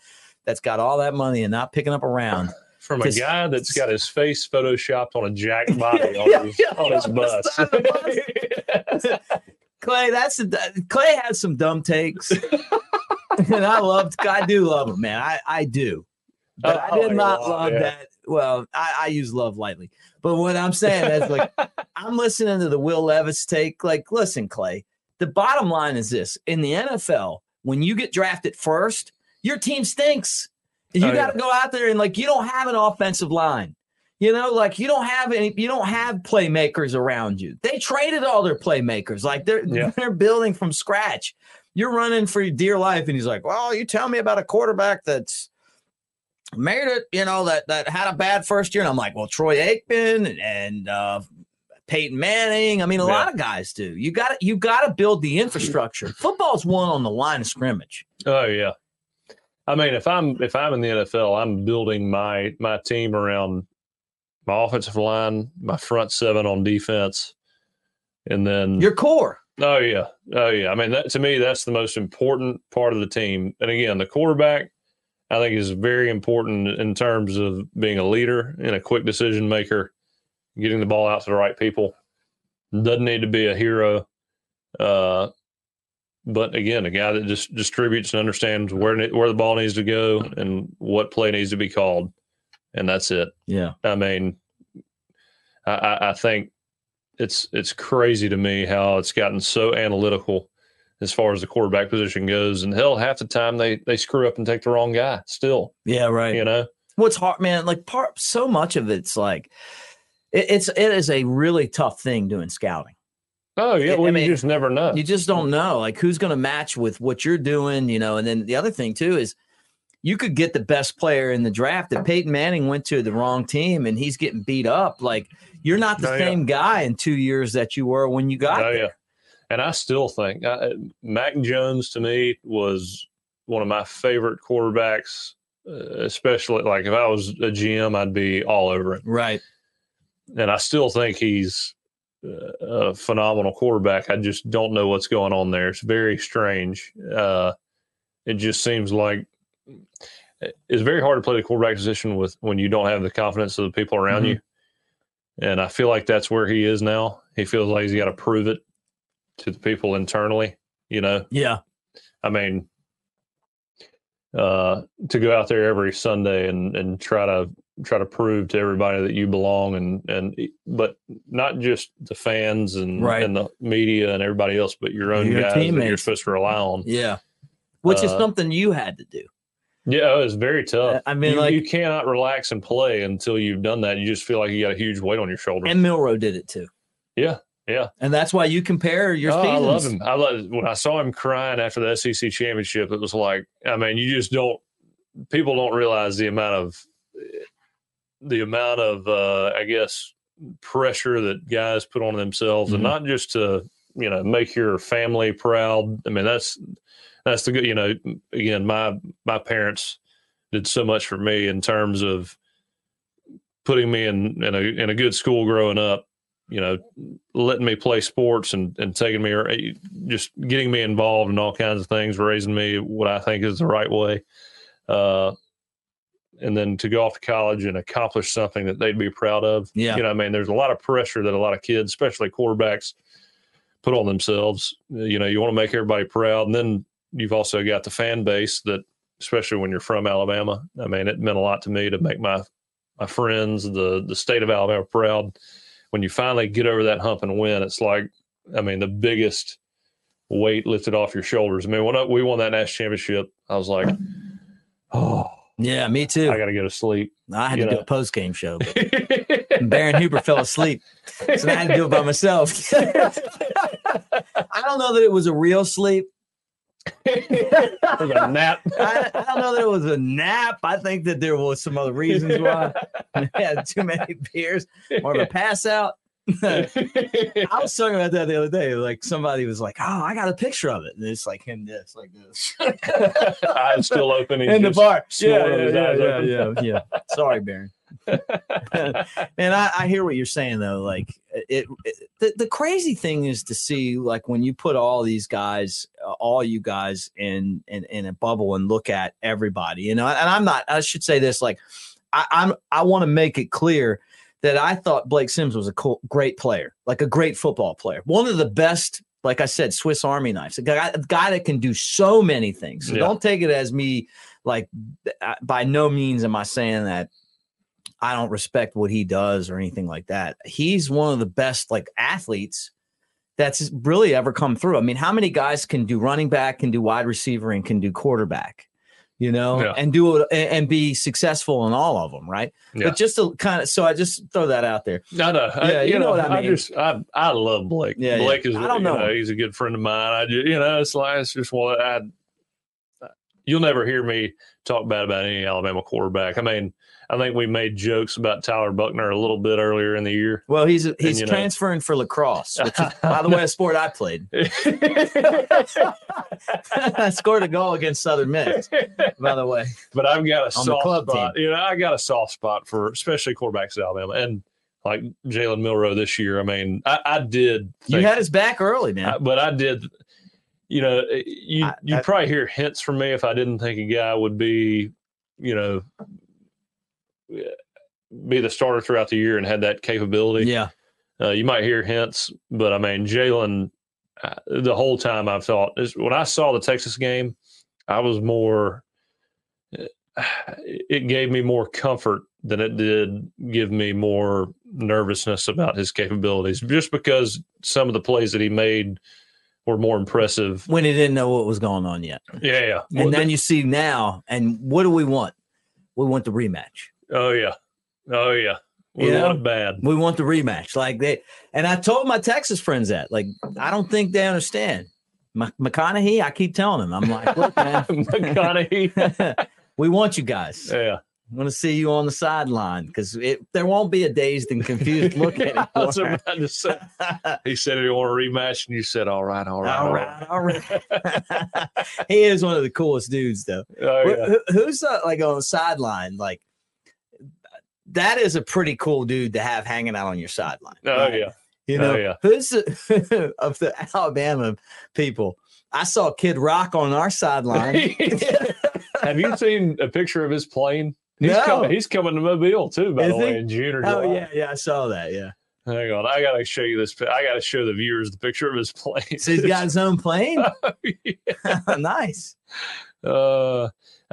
that's got all that money and not picking up a round. from a guy that's got his face photoshopped on a jack body on Yeah, his, yeah, on his on bus. the Clay, that's a, Clay has some dumb takes, and I loved. I do love him, man. I I do, but I I did like not love yeah. that. Well, I, I use love lightly, but what I'm saying is like I'm listening to the Will Levis take. Like, listen, Clay. The bottom line is this: in the NFL, when you get drafted first, your team stinks. You Oh, got to go out there and like you don't have an offensive line. You know, like you don't have any, you don't have playmakers around you. They traded all their playmakers. Like they're Yeah. they're building from scratch. You're running for your dear life, and he's like, "Well, you tell me about a quarterback that's made it, you know, that that had a bad first year." And I'm like, "Well, Troy Aikman and, and uh, Peyton Manning. I mean, a Yeah. lot of guys do. You got to you got to build the infrastructure. Football's won on the line of scrimmage. Oh yeah. I mean, if I'm if I'm in the NFL, I'm building my my team around my offensive line, my front seven on defense, and then Your core. oh yeah, oh yeah. I mean, that to me, that's the most important part of the team. And again, the quarterback, I think, is very important in terms of being a leader and a quick decision maker, getting the ball out to the right people. Doesn't need to be a hero. Uh, but again, a guy that just distributes and understands where where the ball needs to go and what play needs to be called, and that's it. Yeah. I mean, I, I, think it's it's crazy to me how it's gotten so analytical as far as the quarterback position goes, and hell, half the time they they screw up and take the wrong guy. Still, Yeah. Right. you know, what's hard man like part so much of it's like it, it's it is a really tough thing doing scouting oh yeah, I mean, you just never know. you just don't know like who's going to match with what you're doing you know and then the other thing too is you could get the best player in the draft if Peyton Manning went to the wrong team and he's getting beat up like you're not the Oh, yeah. same guy in 2 years that you were when you got Oh, there. yeah. And I still think I, Mac Jones to me was one of my favorite quarterbacks, uh, especially like if I was a GM, I'd be all over it. right And I still think he's uh, a phenomenal quarterback. I just don't know what's going on there. It's very strange. Uh, it just seems like it's very hard to play the quarterback position with when you don't have the confidence of the people around Mhm. you. And I feel like that's where he is now. He feels like he's got to prove it to the people internally. You know, yeah I mean, uh, to go out there every Sunday and and try to try to prove to everybody that you belong and and but not just the fans and Right. and the media and everybody else, but your own Your guys that you're supposed to rely on. yeah which is Uh, something you had to do Yeah, it's very tough. I mean, you, like- you cannot relax and play until you've done that. You just feel like you got a huge weight on your shoulders. and Milroe did it too yeah, yeah. and that's why you compare your Oh, I love him. I love when I saw him crying after the SEC championship. It was like, I mean, you just don't. People don't realize the amount of the amount of, uh, I guess, pressure that guys put on themselves, Mhm. and not just to you know make your family proud. I mean, that's that's the good. You know, again, my my parents did so much for me in terms of putting me in in a in a good school growing up you know, letting me play sports and, and taking me, or just getting me involved in all kinds of things, raising me what I think is the right way. Uh, and then to go off to college and accomplish something that they'd be proud of. Yeah. You know, I mean, there's a lot of pressure that a lot of kids, especially quarterbacks, put on themselves. You know, you want to make everybody proud. And then you've also got the fan base that, especially when you're from Alabama, I mean, it meant a lot to me to make my, my friends, the, the state of Alabama proud when you finally get over that hump and win, it's like, I mean, the biggest weight lifted off your shoulders. I mean, when I, we won that national championship, I was like, Oh, yeah, me too. I got to go to sleep. I had to know. do a post game show. Baron Huber fell asleep, so I had to do it by myself. I don't know that it was a real sleep. a nap. I, I, don't know that it was a nap. I think that there was some other reasons why. I had too many beers, or a pass out. I was talking about that the other day. Like somebody was like, "Oh, I got a picture of it," and it's like him this, like this. I'm still open in the bar. Yeah, yeah, yeah, yeah, yeah, Sorry, Baron. and I, I, hear what you're saying though. Like it, it, the, the crazy thing is to see like when you put all these guys, uh, all you guys in, in in a bubble and look at everybody. You know, and I'm not. I should say this. Like I, I'm. I want to make it clear that I thought Blake Sims was a cool, great player, like a great football player, one of the best. Like I said, Swiss Army knives, a guy, a guy that can do so many things. So yeah. don't take it as me like by no means am I saying that I don't respect what he does or anything like that. He's one of the best like athletes that's really ever come through. I mean, how many guys can do running back, can do wide receiver, and can do quarterback? You know, yeah. and do it and be successful in all of them, right? Yeah. But just to kind of, so I just throw that out there. No, no, yeah, I, you, you know, know, what I mean. I just, I, I love Blake. Yeah, Blake is, I don't know, know, he's a good friend of mine. I just, you know, it's like it's just one. I, you'll never hear me talk bad about any Alabama quarterback. I mean, I think we made jokes about Tyler Buchner a little bit earlier in the year. Well, he's he's and, transferring know. for lacrosse, which is, by the way, a sport I played. I scored a goal against Southern Miss, by the way. But I've got a soft spot. Team. You know, I got a soft spot for especially quarterbacks at Alabama and like Jalen Milroe this year. I mean, I, I did. Think, you had his back early, man. I, but I did. You know, eh, you you probably hear hints from me if I didn't think a guy would be, you know, eh, be the starter throughout the year and had that capability. Yeah. Uh, you might hear hints, but I mean, Jalen, the whole time I've thought when I saw the Texas game, I was more, eh, it gave me more comfort than it did give me more nervousness about his capabilities just because some of the plays that he made were more impressive when he didn't know what was going on yet. Yeah. yeah. And well, then the, you see now, and what do we want? We want the rematch. Oh yeah, oh yeah. We you want it bad. We want the rematch. Like they and I told my Texas friends that. Like I don't think they understand. M- McConaughey, I keep telling them. I'm like, look, man, McConaughey. we want you guys. Yeah. I want to see you on the sideline because there won't be a dazed and confused look anymore. I was about to say, he said he want a rematch, and you said, "All right, all right, all right, all right." he is one of the coolest dudes, though. Oh, yeah. Who, who's uh, like on the sideline? Like that is a pretty cool dude to have hanging out on your sideline. Oh right? yeah. You know, oh, yeah. who's of the Alabama people? I saw Kid Rock on our sideline. have you seen a picture of his plane? He's no. coming. He's coming to Mobile too, by Is the he? way, in June or July. Oh yeah, yeah, I saw that. Yeah. Hang on, I gotta show you this. I gotta show the viewers the picture of his plane. So he's got his own plane. oh, yeah. nice. Uh,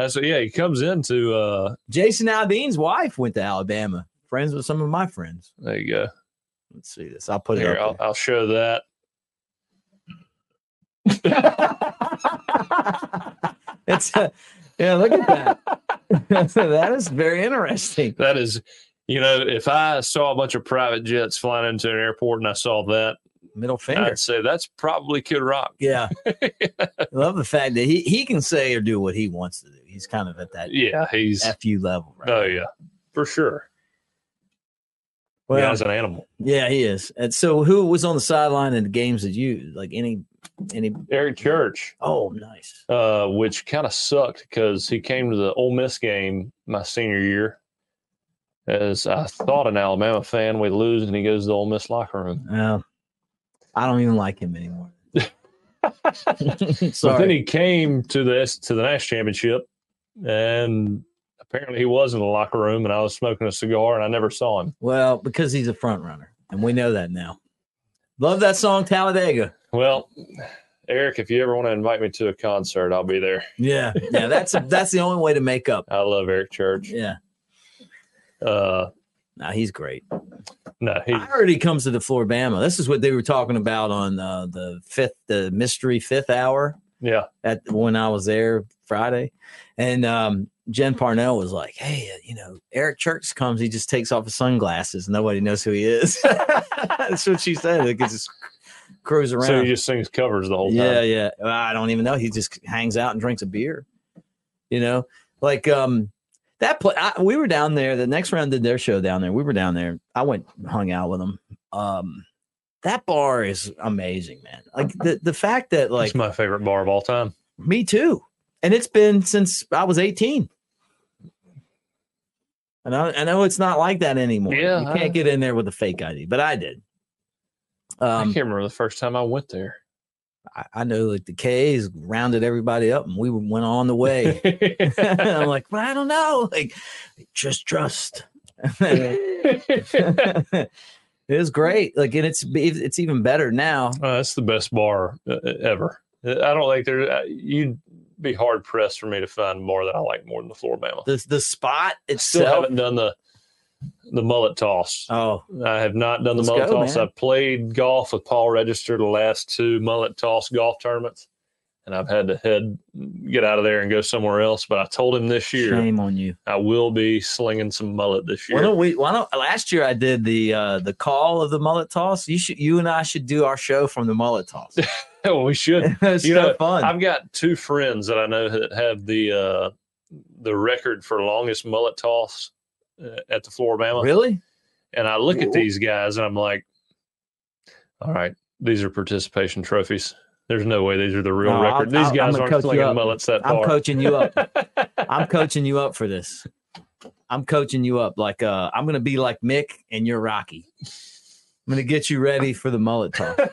so yeah, he comes into uh Jason Aldean's wife went to Alabama. Friends with some of my friends. There you go. Let's see this. I'll put Here, it. I'll, I'll, show that. it's uh, yeah. Look at that. that is very interesting. That is, you know, if I saw a bunch of private jets flying into an airport and I saw that, middle finger. I'd say that's probably Kid Rock. Yeah. I love the fact that he, he can say or do what he wants to do. He's kind of at that yeah, he's FU level. Right oh, now. yeah, for sure. Well, yeah, as an animal. Yeah, he is. And so who was on the sideline in the games that you like any any Eric Church. Oh, nice. Uh, which kind of sucked because he came to the Ole Miss game my senior year. As I thought an Alabama fan, we lose and he goes to the Ole Miss locker room. Yeah. I don't even like him anymore. but then he came to this to the national championship, and apparently he was in the locker room, and I was smoking a cigar, and I never saw him. Well, because he's a front runner, and we know that now. Love that song, Talladega. Well, Eric, if you ever want to invite me to a concert, I'll be there. Yeah, yeah, that's that's the only way to make up. I love Eric Church. Yeah. Uh, now he's great. No, he, I heard he comes to the Flora-Bama. This is what they were talking about on uh, the fifth, the mystery fifth hour. Yeah, at when I was there Friday, and um, Jen Parnell was like, "Hey, uh, you know, Eric Church comes. He just takes off his sunglasses. Nobody knows who he is." That's what she said. He just cruise around. So he just sings covers the whole time. Yeah, yeah. I don't even know. He just hangs out and drinks a beer. You know, like um that play. I, we were down there. The next round did their show down there. We were down there. I went hung out with them. Um, that bar is amazing, man. Like the the fact that like it's my favorite bar of all time. Me too. And it's been since I was 18. And I, I know it's not like that anymore. Yeah, you can't I- get in there with a fake ID, but I did. I Um, can't remember the first time I went there. I, I know like the K's rounded everybody up and we went on the way. I'm like, but I don't know. Like, just trust. it is great. Like, and it's it's even better now. Uh, that's the best bar uh, ever. I don't like there. uh, You'd be hard pressed for me to find more that I like more than the Flora-Bama. The the spot it's Still haven't done the the mullet toss. Oh, I have not done the Let's mullet go, toss. man. I've played golf with Paul Register the last two mullet toss golf tournaments, and I've had to head get out of there and go somewhere else. But I told him this year shame on you. I will be slinging some mullet this year. Why don't we? Why don't last year I did the uh the call of the mullet toss. You should, you and I should do our show from the mullet toss. well, we should. You know, fun. I've got two friends that I know that have the uh, the record for longest mullet toss uh, at the Flora-Bama. really? And I look at these guys and I'm like, all right, these are participation trophies. There's no way these are the real No, I'll- record. these I'll- I'm guys aren't slinging mullets that far. I'm coaching you up. I'm coaching you up for this. I'm coaching you up. Like uh I'm gonna be like Mick and you're Rocky. I'm gonna get you ready for the mullet toss.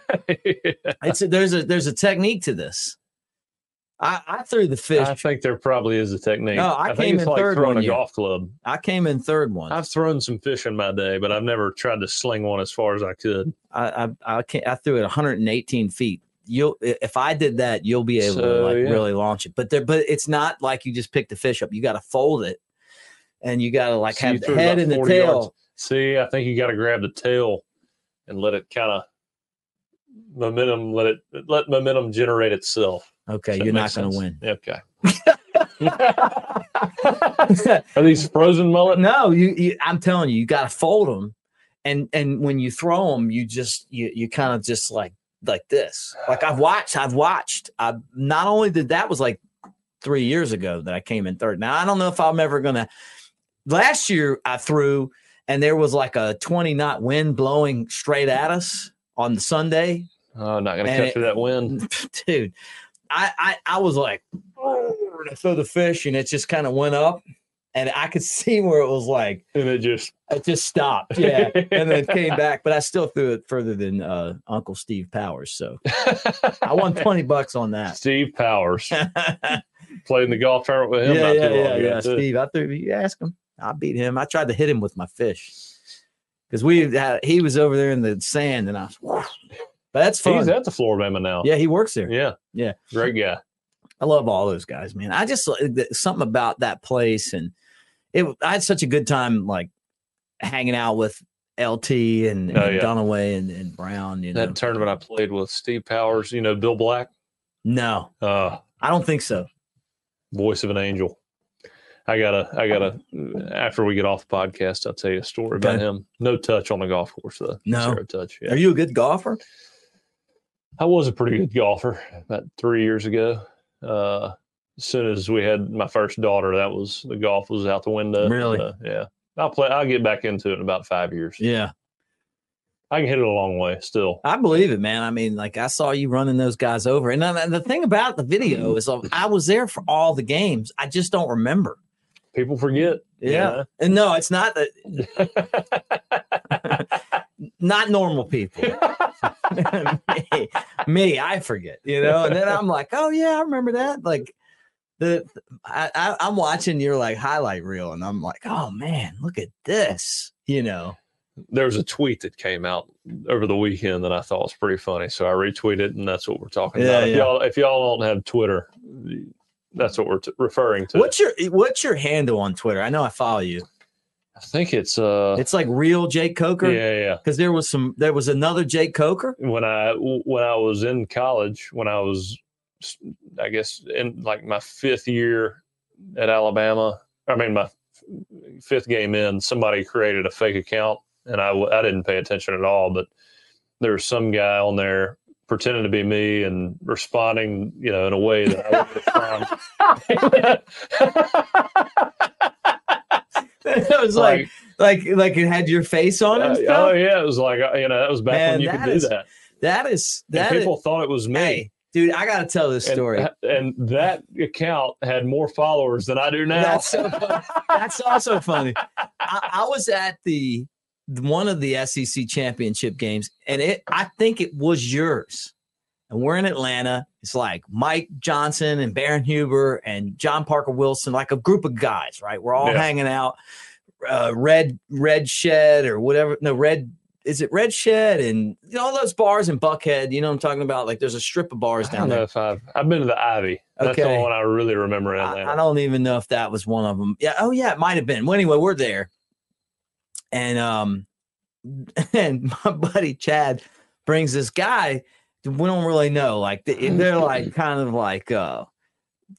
It's a, there's a there's a technique to this. I, I threw the fish. I think there probably is a technique. No, I think came it's in like third throwing one a golf club. I came in third one. I've thrown some fish in my day, but I've never tried to sling one as far as I could. I I I, can't, I threw it 118 feet. You'll if I did that, you'll be able to like yeah. really launch it. But there, but it's not like you just pick the fish up. You got to fold it, and you got to like So have the head and the tail. yards. See, I think you got to grab the tail and let it kind of momentum. Let it let momentum generate itself. Okay, you're not going to win. Okay. Are these frozen mullet? no, you, you. I'm telling you, you got to fold them, and and when you throw them, you just you you kind of just like like this. Like I've watched, I've watched. I not only did that was like three years ago that I came in third. Now I don't know if I'm ever gonna. Last year I threw, and there was like a 20 knot wind blowing straight at us on the Sunday. Oh, not going to And cut it- through that wind. Dude, I I, I was like, oh, throw the fish, and it just kind of went up, and I could see where it was like. And it just It just stopped, yeah, and then it came back. But I still threw it further than uh, Uncle Steve Powers, so I won twenty bucks on that. Steve Powers playing the golf tournament with him yeah, not too yeah, long yeah, too. Steve, I threw. You ask him, I beat him. I tried to hit him with my fish because we had, he was over there in the sand, and I was. But that's fun. He's at the Flora-Bama now. yeah, he works there. Yeah. Yeah. Great guy. I love all those guys, man. I just something about that place, and it. I had such a good time, like hanging out with LT and, Oh, and yeah. Dunaway and, and Brown. You know, That tournament I played with Steve Powers, you know, Bill Black, no, uh, I don't think so. voice of an angel. I gotta, I gotta. After we get off the podcast, I'll tell you a story about Okay. him. No touch on the golf course, though. No. Zero touch. Yeah. Are you a good golfer? I was a pretty good golfer about three years ago. Uh, as soon as we had my first daughter, that was the golf was out the window. Really? So, yeah. I'll play. I'll get back into it in about five years. Yeah, I can hit it a long way still. I believe it, man. I mean, like I saw you running those guys over, and then the thing about the video is, uh, I was there for all the games. I just don't remember. People forget. you Yeah. And no, it's not that. Not normal people. me, me, I forget, you know. And then I'm like, oh yeah, I remember that. Like the, I, I, I'm watching your like highlight reel, and I'm like, oh man, look at this, you know. there was a tweet that came out over the weekend that I thought was pretty funny. So I retweeted, and that's what we're talking Yeah, about. If yeah. y'all, if y'all don't have Twitter, that's what we're t- referring to. What's your What's your handle on Twitter? I know I follow you. I think it's uh, It's like real Jake Coker. yeah, yeah. Because there was some, there was another Jake Coker. When I when I was in college, when I was, I guess in like my fifth year at Alabama, I mean, my fifth game in, somebody created a fake account, and I I didn't pay attention at all, but there was some guy on there pretending to be me and responding, you know, in a way that I would it was like, like, like, like it had your face on it. Uh, oh yeah, it was like uh, you know that was back Man, when you could is, do that. That is that and people is, thought it was me. Hey, dude, I got to tell this story. And, and, that account had more followers than I do now. That's, so That's also funny. I, I was at the one of the SEC championship games, and it I think it was yours. And we're in Atlanta. It's like Mike Johnson and Baron Huber and John Parker Wilson, like a group of guys, right? We're all yeah. hanging out. Uh, red Red Shed or whatever. No, Red is it Red Shed and you know, all those bars in Buckhead. You know what I'm talking about? Like there's a strip of bars down there. I've I've been to the Ivy. That's okay. the one I really remember in Atlanta. I, I, don't even know if that was one of them. Yeah. Oh yeah, it might have been. Well, anyway, we're there, and um, and my buddy Chad brings this guy. We don't really know. Like they're like kind of like uh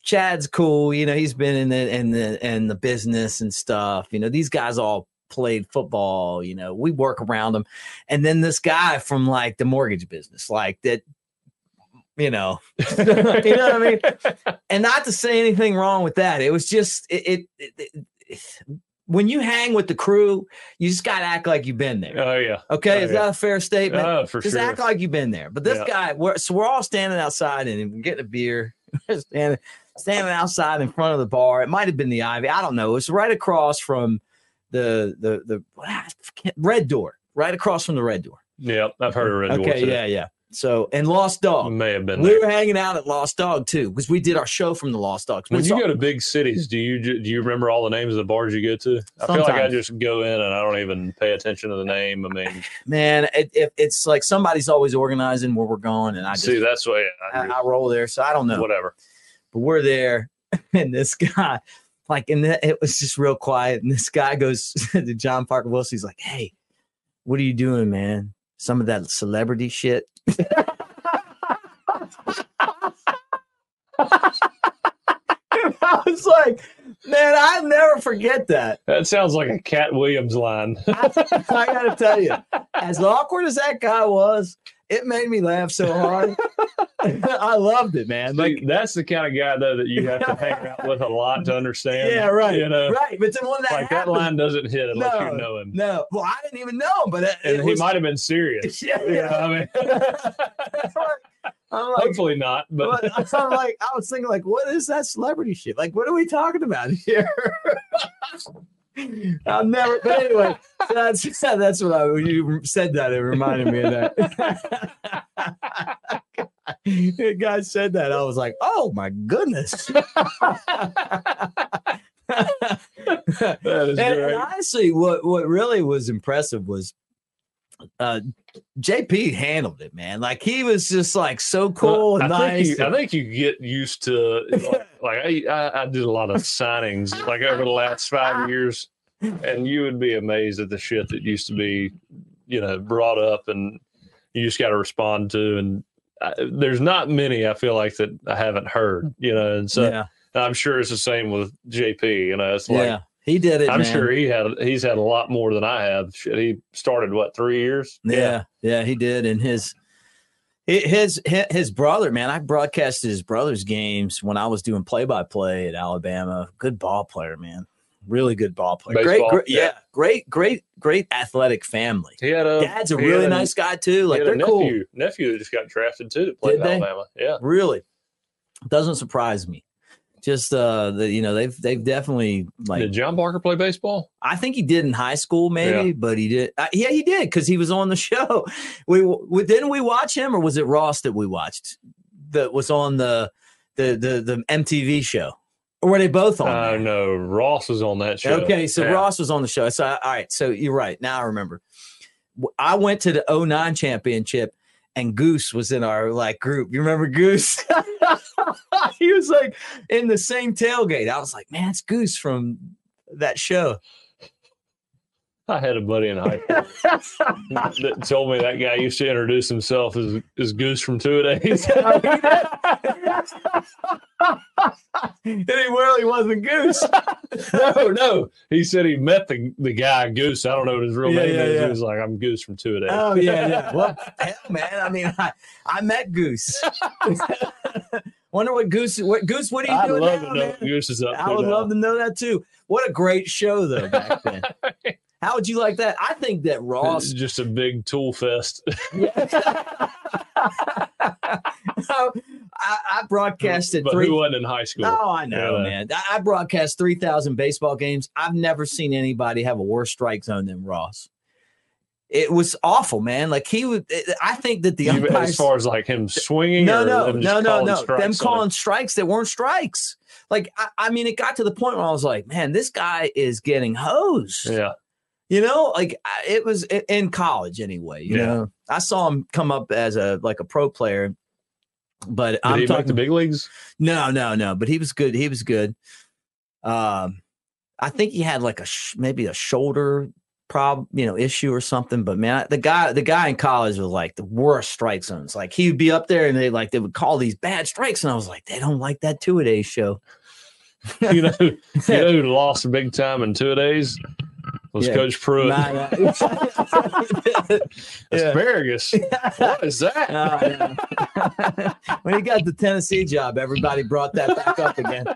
Chad's cool, you know, he's been in the in the in the business and stuff. You know, these guys all played football, you know, we work around them. And then this guy from like the mortgage business, like that, you know, you know what I mean? And not to say anything wrong with that. It was just, it, it, it, it when you hang with the crew, you just got to act like you've been there. Oh yeah. Okay, oh, is yeah. that a fair statement? Oh, for just sure. act like you've been there. But this yeah. guy, we're, so we're all standing outside and we're getting a beer, standing standing outside in front of the bar. It might have been the Ivy. I don't know. It's right across from the the the ah, red door, right across from the red door. Yeah, I've heard of red okay, door. Okay, yeah, yeah. So and Lost Dog may have been. We there. were hanging out at Lost Dog too because we did our show from the Lost Dogs. When you saw, go to big cities, do you do you remember all the names of the bars you go to? I feel like I just go in and I don't even pay attention to the name. I mean, man, it, it, it's like somebody's always organizing where we're going, and I just, see that's why I, I, I roll there. So I don't know. Whatever. But we're there, and this guy like, and it was just real quiet. And this guy goes to John Parker Wilson. He's like, "Hey, what are you doing, man? Some of that celebrity shit." I was like, man, I never forget that. That sounds like a Katt Williams line. I, I got to tell you, as awkward as that guy was, it made me laugh so hard. I loved it, man. Like that's the kind of guy though that you have to hang out with a lot to understand. Yeah, right. You know, right. But then when that like happened, that line doesn't hit unless no, you know him. No, well, I didn't even know him, but it, and it he was, might have been serious. Yeah, yeah. I mean. I'm like, Hopefully not, but I'm like, I was thinking, like, what is that celebrity shit? Like, what are we talking about here? I'll never. But anyway, that's that's what I. You said that it reminded me of that. the guy said that I was like, oh my goodness. and, and honestly, what what really was impressive was uh JP handled it, man. Like he was just like so cool well, and I nice. Think you, I think you get used to like, like I, I did a lot of signings like over the last five years, and you would be amazed at the shit that used to be, you know, brought up and you just got to respond to. And I, there's not many I feel like that I haven't heard, you know, and so yeah. I'm sure it's the same with JP. You know, it's like. Yeah he did it. I'm man. sure he had he's had a lot more than I have. He started what three years? Yeah, yeah, yeah he did. And his his his brother, man, I broadcasted his brother's games when I was doing play by play at Alabama. Good ball player, man. Really good ball player. Baseball, great, great yeah. yeah. great, great, great athletic family. He had a dad's a really nice guy too. Like they're nephew, cool. Nephew that just got drafted too to play Did Alabama. Yeah, really doesn't surprise me just uh the, you know they've they've definitely like did john parker play baseball i think he did in high school maybe yeah. but he did uh, yeah he did because he was on the show we, we didn't we watch him or was it ross that we watched that was on the the the, the mtv show or were they both on uh, no ross was on that show okay so yeah. ross was on the show so all right so you're right now i remember i went to the 09 championship and Goose was in our like group. You remember Goose? he was like in the same tailgate. I was like, man, it's Goose from that show. I had a buddy in high school that told me that guy used to introduce himself as, as Goose from Two Days. Oh, and he really wasn't Goose. no, no. He said he met the, the guy Goose. I don't know what his real Yeah, name yeah, is. yeah. He was like, I'm Goose from Two Days. Oh yeah, yeah. Well, hell, man. I mean, I, I met Goose. Wonder what Goose. What Goose? What are you I'd doing love now, to know man? Goose is up. I would now. love to know that too. What a great show though back then. How would you like that? I think that It's Ross. just a big tool fest. I, I broadcasted but three. who wasn't in high school? Oh, I know, Yeah. man. I, broadcast three thousand baseball games. I've never seen anybody have a worse strike zone than Ross. It was awful, man. Like he would. Eh, I think that the umpires. as far as like him swinging, no, no, no, no, no. Them calling strikes that weren't strikes. Like I, I mean, it got to the point where I was like, man, this guy is getting hosed. Yeah, You know, like it was in college anyway. You Yeah. know, I saw him come up as a like a pro player, but did I'm he talking the big leagues? no, no, no. But he was good. He was good. Um, I think he had like a sh- maybe a shoulder problem, you know, issue or something. But man, the guy, the guy in college was like the worst strike zones. Like he would be up there and they like they would call these bad strikes, and I was like, they don't like that two a day show. you know, you know who lost big time in two a days was Yeah. Coach Pruitt. Nah. Yeah. Asparagus. what is that? Oh, yeah. when he got the Tennessee job, everybody brought that back up again.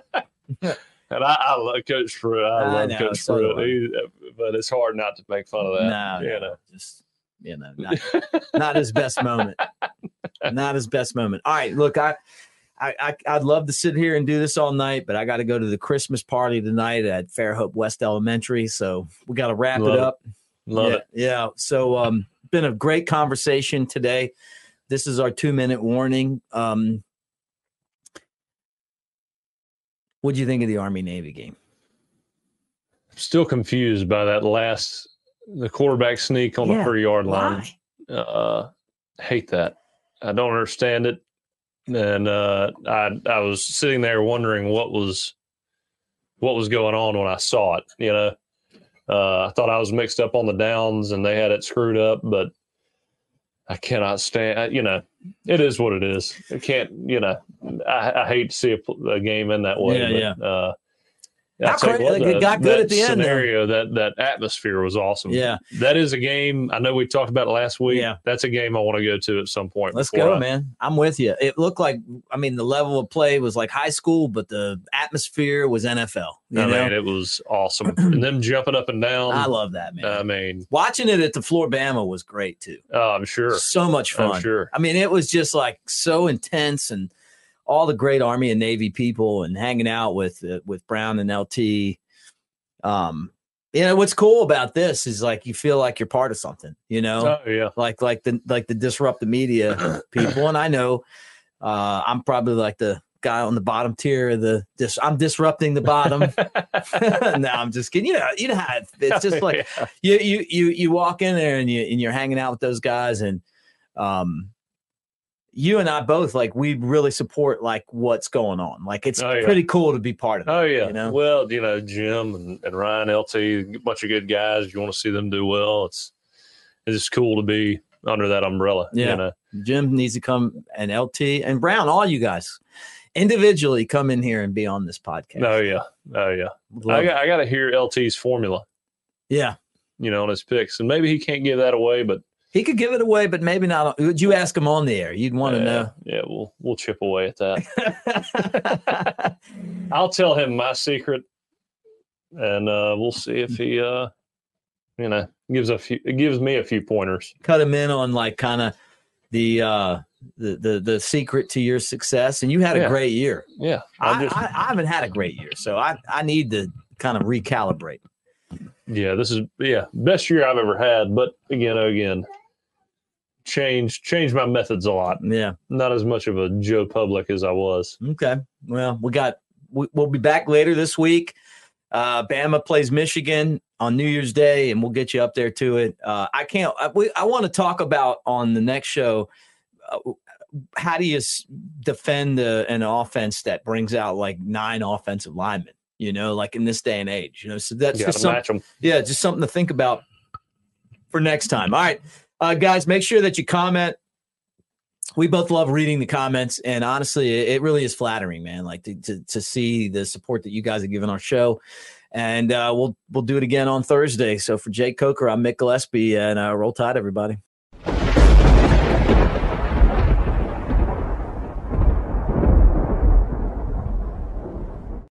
And I, I love Coach Pruitt. I, I love know, Coach so Pruitt. He, but it's hard not to make fun of that. No, you no, know. just you know, not, not his best moment. Not his best moment. All right, look, I, I, I, I'd love to sit here and do this all night, but I got to go to the Christmas party tonight at Fairhope West Elementary, so we got to wrap Love it it. up. Love yeah, it. Yeah. So, um, been a great conversation today. This is our two minute warning. Um, what do you think of the Army Navy game? Still confused by that last the quarterback sneak on Yeah, the three yard line. Uh, hate that. I don't understand it, and uh, I I was sitting there wondering what was what was going on when I saw it. You know, uh, I thought I was mixed up on the downs and they had it screwed up, but I cannot stand. You know, it is what it is. I can't. You know, I, I hate to see a, a game in that way. Yeah, but, Uh, How I'll cra- what, it got good at the end, though. Scenario that that atmosphere was awesome. Yeah. that is a game. I know we talked about last week. Yeah. that's a game I want to go to at some point. Let's go, I- man. I'm with you. It looked like, I mean, the level of play was like high school, but the atmosphere was NFL. You I know? mean, it was awesome, and them jumping up and down. I love that, man. I mean, Watching it at the Flora-Bama was great too. oh, I'm sure. So much fun. I'm sure. I mean, it was just like so intense and all the great Army and Navy people and hanging out with uh, with Brown and LT. Um, you know what's cool about this is like you feel like you're part of something. You know, Oh yeah, like like the like the disrupt the media people, and I know uh, I'm probably like the guy on the bottom tier of the dis- I'm disrupting the bottom. no, I'm just kidding. You know, you know how it- it's just like Yeah. you you you you walk in there and you and you're hanging out with those guys and um you and I both like we really support like what's going on. Like it's Oh, yeah. pretty cool to be part of it. Oh yeah. You know? Well, you know, Jim and, and Ryan LT, a bunch of good guys. You want to see them do well. It's it's just cool to be under that umbrella. Yeah. You know? Jim needs to come and LT and Brown, all you guys individually come in here and be on this podcast. Oh yeah. Oh yeah. Love I got I got to hear LT's formula. yeah. You know, on his picks, and maybe he can't give that away, but He could give it away, but maybe not. Would you ask him on the air? You'd want to know. Yeah, we'll we'll chip away at that. I'll tell him my secret, and uh, we'll see if he, uh, you know, gives a few gives me a few pointers. cut him in on like kind of the uh the, the the secret to your success and you had a great year Yeah, I, just, I, I haven't had a great year so i i need to kind of recalibrate yeah, this is yeah best year I've ever had. But again, again, change change my methods a lot. yeah. Not as much of a Joe Public as I was. okay. Well we got we, we'll be back later this week. Uh bama plays michigan on new year's day and we'll get you up there to it. Uh i can't i, we, I want to talk about on the next show uh, how do you defend a, an offense that brings out like nine offensive linemen you know like in this day and age you know? So that's just some, yeah just something to think about for next time. All right, uh, guys, make sure that you comment. We both love reading the comments, and honestly, it really is flattering, man. Like to, to, to see the support that you guys have given our show, and uh, we'll we'll do it again on Thursday. So for Jake Coker, I'm Mick Gillispie, and uh, roll tide, everybody.